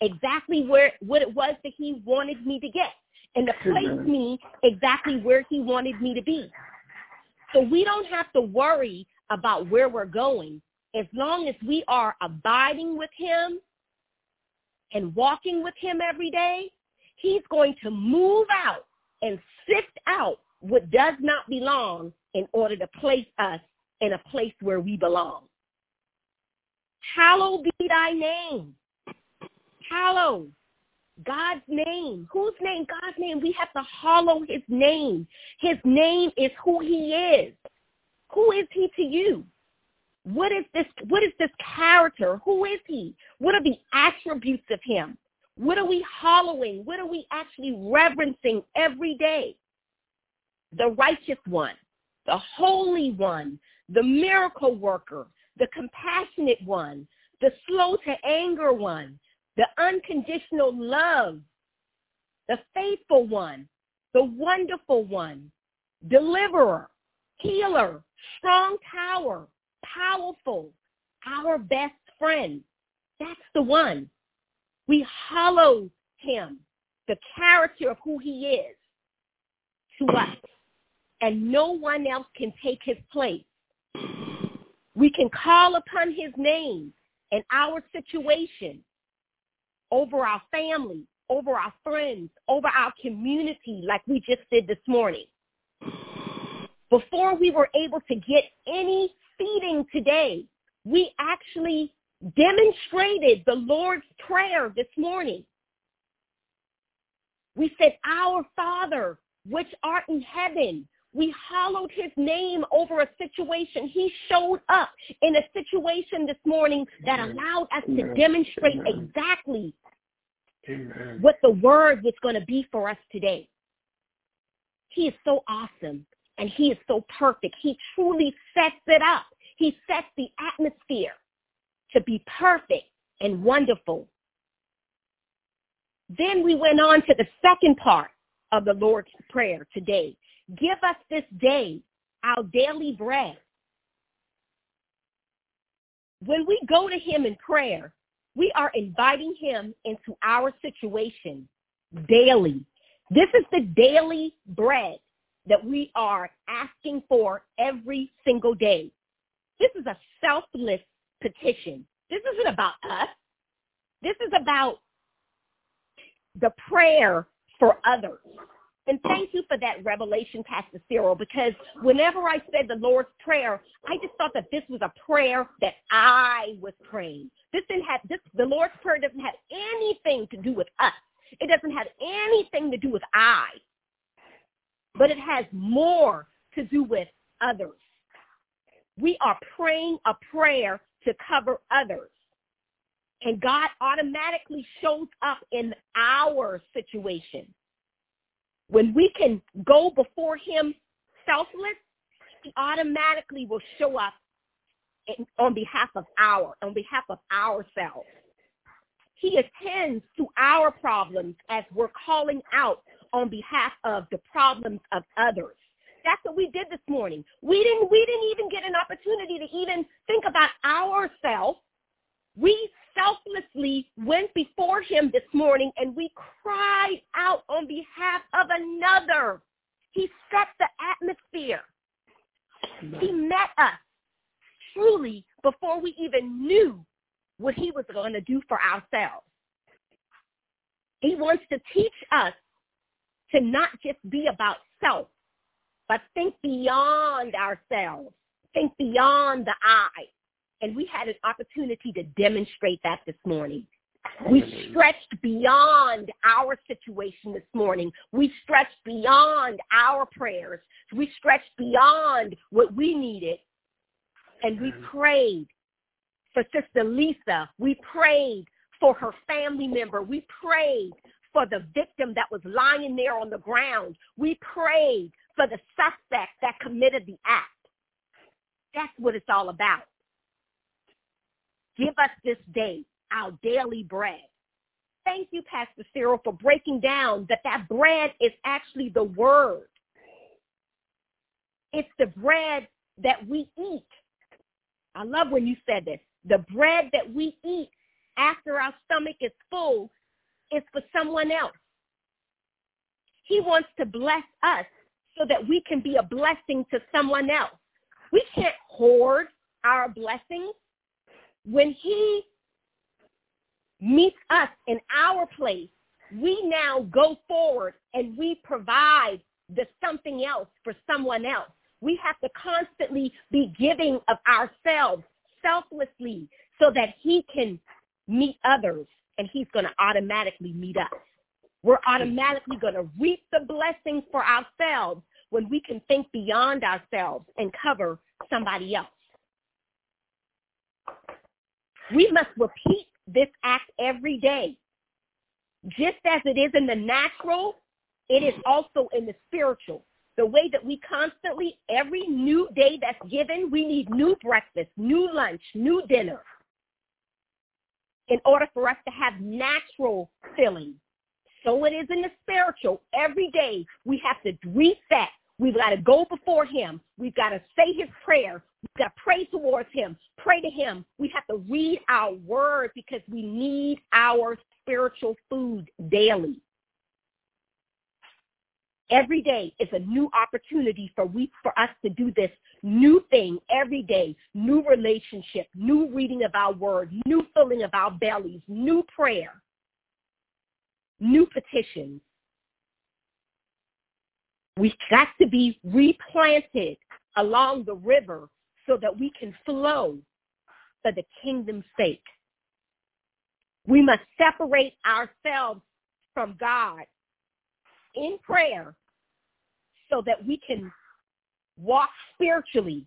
Speaker 3: exactly where what it was that he wanted me to get and to place me exactly where he wanted me to be. So we don't have to worry about where we're going as long as we are abiding with him and walking with him every day. He's going to move out and sift out what does not belong in order to place us in a place where we belong. Hallowed be thy name. Hallowed God's name. Whose name? God's name. We have to hollow his name. His name is who he is. Who is he to you? What is this what is this character? Who is he? What are the attributes of him? What are we hollowing? What are we actually reverencing every day? The righteous one, the holy one, the miracle worker, the compassionate one, the slow to anger one, the unconditional love, the faithful one, the wonderful one, deliverer, healer, strong tower, powerful, our best friend. That's the one. We hollow him, the character of who he is to us. And no one else can take his place. We can call upon his name in our situation over our family, over our friends, over our community like we just did this morning. Before we were able to get any feeding today, we actually demonstrated the Lord's Prayer this morning. We said, Our Father, which art in heaven, We hallowed his name over a situation. He showed up in a situation this morning that allowed us to demonstrate exactly
Speaker 2: Amen.
Speaker 3: what the word was going to be for us today. He is so awesome and he is so perfect. He truly sets it up. He sets the atmosphere to be perfect and wonderful. Then we went on to the second part of the Lord's Prayer today. Give us this day our daily bread. When we go to him in prayer, we are inviting him into our situation daily. This is the daily bread that we are asking for every single day. This is a selfless petition. This isn't about us. This is about the prayer for others. And thank you for that revelation, Pastor Cyril, because whenever I said the Lord's Prayer, I just thought that this was a prayer that I was praying. This didn't have this the Lord's Prayer doesn't have anything to do with us. It doesn't have anything to do with I. But it has more to do with others. We are praying a prayer to cover others. And God automatically shows up in our situation. When we can go before him selfless, he automatically will show up on behalf of our, on behalf of ourselves. He attends to our problems as we're calling out on behalf of the problems of others. That's what we did this morning. We didn't we didn't even get an opportunity to even think about ourselves. We selflessly went before him this morning and we cried out on behalf of another. He set the atmosphere. He met us truly before we even knew what he was going to do for ourselves. He wants to teach us to not just be about self, but think beyond ourselves, think beyond the I. And we had an opportunity to demonstrate that this morning. We stretched beyond our situation this morning. We stretched beyond our prayers. We stretched beyond what we needed. And we prayed for Sister Lisa. We prayed for her family member. We prayed for the victim that was lying there on the ground. We prayed for the suspect that committed the act. That's what it's all about. Give us this day our daily bread. Thank you, Pastor Cyril, for breaking down that that bread is actually the word. It's the bread that we eat. I love when you said this. The bread that we eat after our stomach is full is for someone else. He wants to bless us so that we can be a blessing to someone else. We can't hoard our blessings. When he meets us in our place, we now go forward and we provide the something else for someone else. We have to constantly be giving of ourselves selflessly so that he can meet others and he's going to automatically meet us. We're automatically going to reap the blessings for ourselves when we can think beyond ourselves and cover somebody else. We must repeat this act every day. Just as it is in the natural, it is also in the spiritual. The way that we constantly, every new day that's given, we need new breakfast, new lunch, new dinner in order for us to have natural filling. So it is in the spiritual. Every day we have to reset. We've got to go before him. We've got to say his prayer. We've got to pray towards him, pray to him. We have to read our word because we need our spiritual food daily. Every day is a new opportunity for we for us to do this new thing every day, new relationship, new reading of our word, new filling of our bellies, new prayer, new petitions. We've got to be replanted along the river so that we can flow for the kingdom's sake. We must separate ourselves from God in prayer so that we can walk spiritually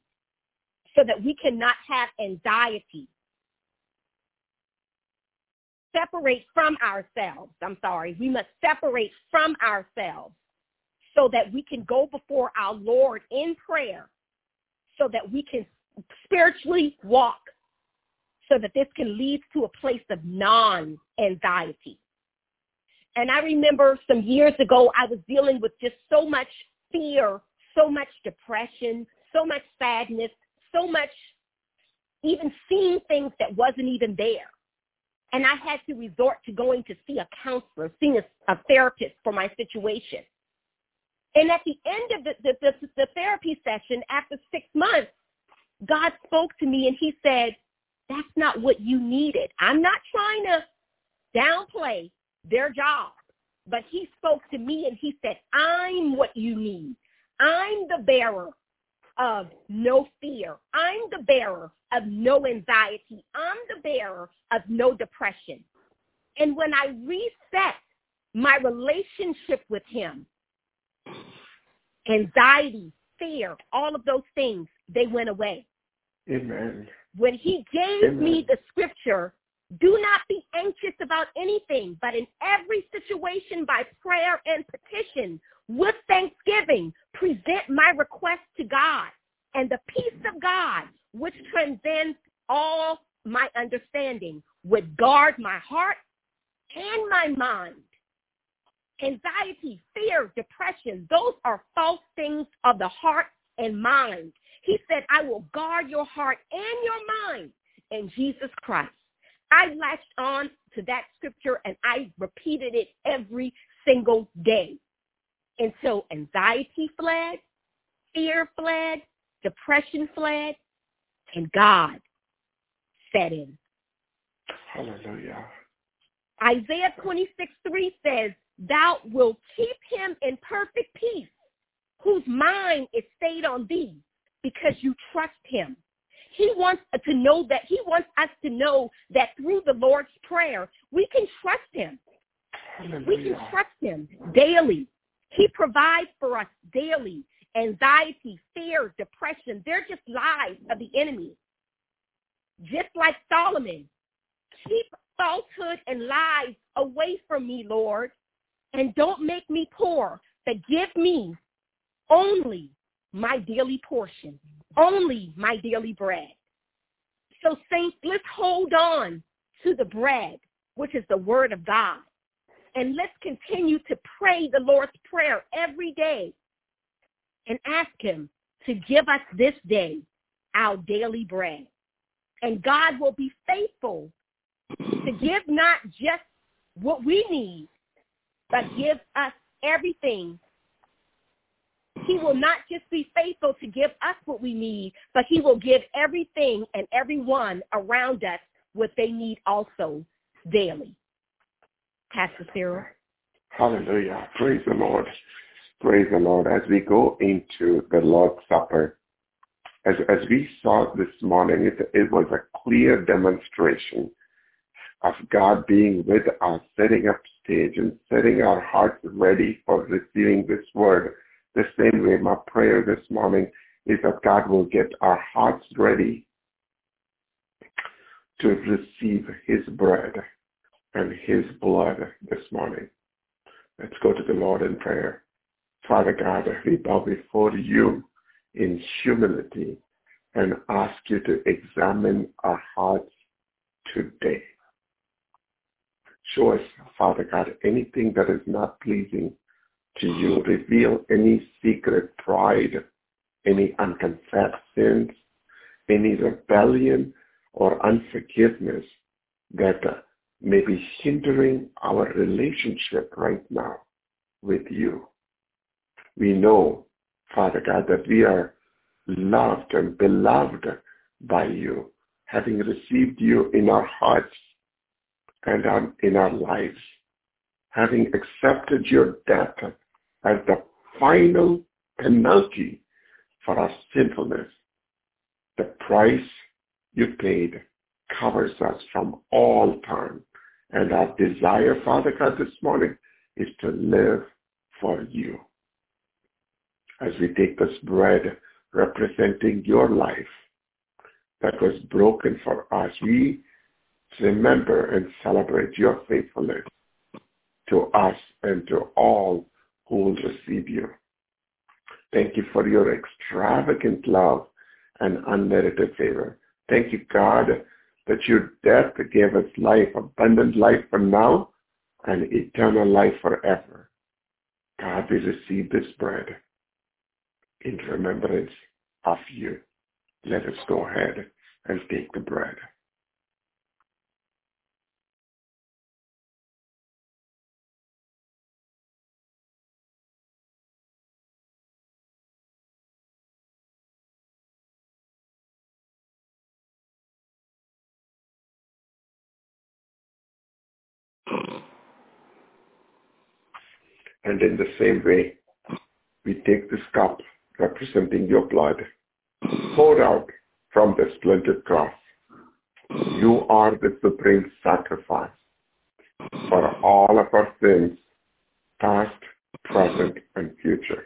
Speaker 3: so that we cannot have anxiety. Separate from ourselves. I'm sorry. We must separate from ourselves so that we can go before our Lord in prayer so that we can spiritually walk so that this can lead to a place of non-anxiety. And I remember some years ago, I was dealing with just so much fear, so much depression, so much sadness, so much even seeing things that wasn't even there. And I had to resort to going to see a counselor, seeing a, a therapist for my situation. And at the end of the, the, the, the therapy session, after six months, God spoke to me and he said, that's not what you needed. I'm not trying to downplay their job, but he spoke to me and he said, I'm what you need. I'm the bearer of no fear. I'm the bearer of no anxiety. I'm the bearer of no depression. And when I reset my relationship with him, anxiety, fear, all of those things, they went away.
Speaker 2: Amen.
Speaker 3: When he gave
Speaker 2: Amen.
Speaker 3: me the scripture, do not be anxious about anything, but in every situation by prayer and petition, with thanksgiving, present my request to God. And the peace of God, which transcends all my understanding, would guard my heart and my mind. Anxiety, fear, depression, those are false things of the heart and mind. He said, I will guard your heart and your mind in Jesus Christ. I latched on to that scripture and I repeated it every single day until anxiety fled, fear fled, depression fled, and God set in.
Speaker 2: Hallelujah.
Speaker 3: Isaiah 26, 3 says, Thou wilt keep him in perfect peace, whose mind is stayed on thee, because you trust him. He wants to know that he wants us to know that through the Lord's prayer, we can trust him. We can trust him daily. He provides for us daily. Anxiety, fear, depression, they're just lies of the enemy. Just like Solomon, keep falsehood and lies away from me, Lord, and don't make me poor, but give me only my daily portion, only my daily bread. So saints, let's hold on to the bread, which is the word of God. And let's continue to pray the Lord's Prayer every day and ask him to give us this day our daily bread. And God will be faithful to give not just what we need, but give us everything. He will not just be faithful to give us what we need, but he will give everything and everyone around us what they need also daily. Pastor Cyril.
Speaker 2: Hallelujah. Praise the Lord. Praise the Lord. As we go into the Lord's Supper, as, as we saw this morning, it, it was a clear demonstration of God being with us, setting up stage and setting our hearts ready for receiving this word. The same way my prayer this morning is that God will get our hearts ready to receive his bread and his blood this morning. Let's go to the Lord in prayer. Father God, we bow before you in humility and ask you to examine our hearts today. Us, Father God, anything that is not pleasing to you. Reveal any secret pride, any unconfessed sins, any rebellion or unforgiveness that uh, may be hindering our relationship right now with you. We know, Father God, that we are loved and beloved by you, having received you in our hearts and in our lives, having accepted your death as the final penalty for our sinfulness. The price you paid covers us from all time. And our desire, Father God, this morning is to live for you. As we take this bread, representing your life that was broken for us. We remember and celebrate your faithfulness to us and to all who will receive you. Thank you for your extravagant love and unmerited favor. Thank you, God, that your death gave us life, abundant life for now and eternal life forever. God, we receive this bread in remembrance of you. Let us go ahead and take the bread. And in the same way, we take this cup representing your blood, poured out from the splendid cross. You are the supreme sacrifice for all of our sins, past, present, and future.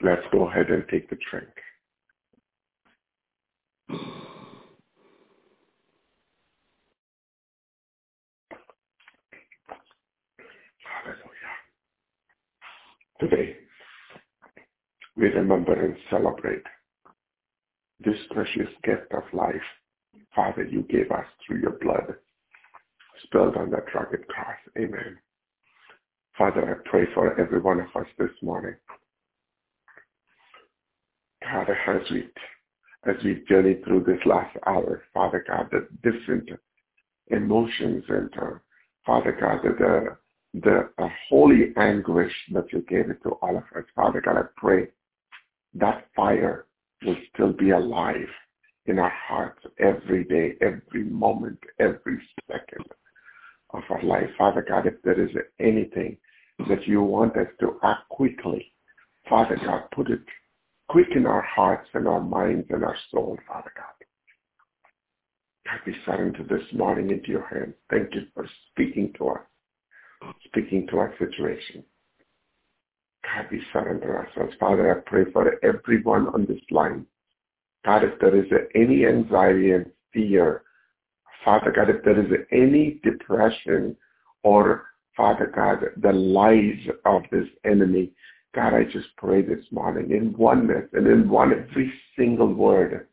Speaker 2: Let's go ahead and take the drink. Hallelujah. Today, we remember and celebrate this precious gift of life, Father, you gave us through your blood spilled on that rugged cross. Amen. Father, I pray for every one of us this morning. God, as we, as we journey through this last hour, Father God, the different emotions and, uh, Father God, the, the uh, holy anguish that you gave it to all of us. Father God, I pray that fire will still be alive in our hearts every day, every moment, every second of our life. Father God, if there is anything that you want us to act quickly, Father God, put it quick in our hearts and our minds and our soul, Father God. God, we surrender this morning into your hands. Thank you for speaking to us, speaking to our situation. God, we surrender ourselves. Father, I pray for everyone on this line. God, if there is any anxiety and fear, Father God, if there is any depression or, Father God, the lies of this enemy, God, I just pray this morning in oneness and in one every single word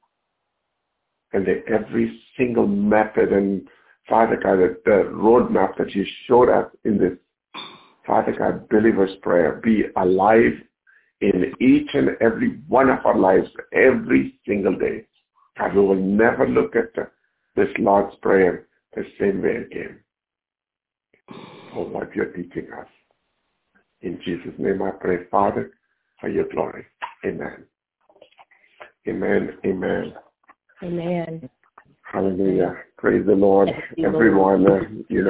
Speaker 2: and every single method and Father God, the roadmap that you showed us in this Father God, believer's prayer be alive in each and every one of our lives every single day. God, we will never look at this Lord's Prayer the same way again. For what you're teaching us. In Jesus' name I pray, Father, for your glory. Amen. Amen. Amen.
Speaker 3: Amen.
Speaker 2: Hallelujah. Praise the Lord. Everyone, uh, you know,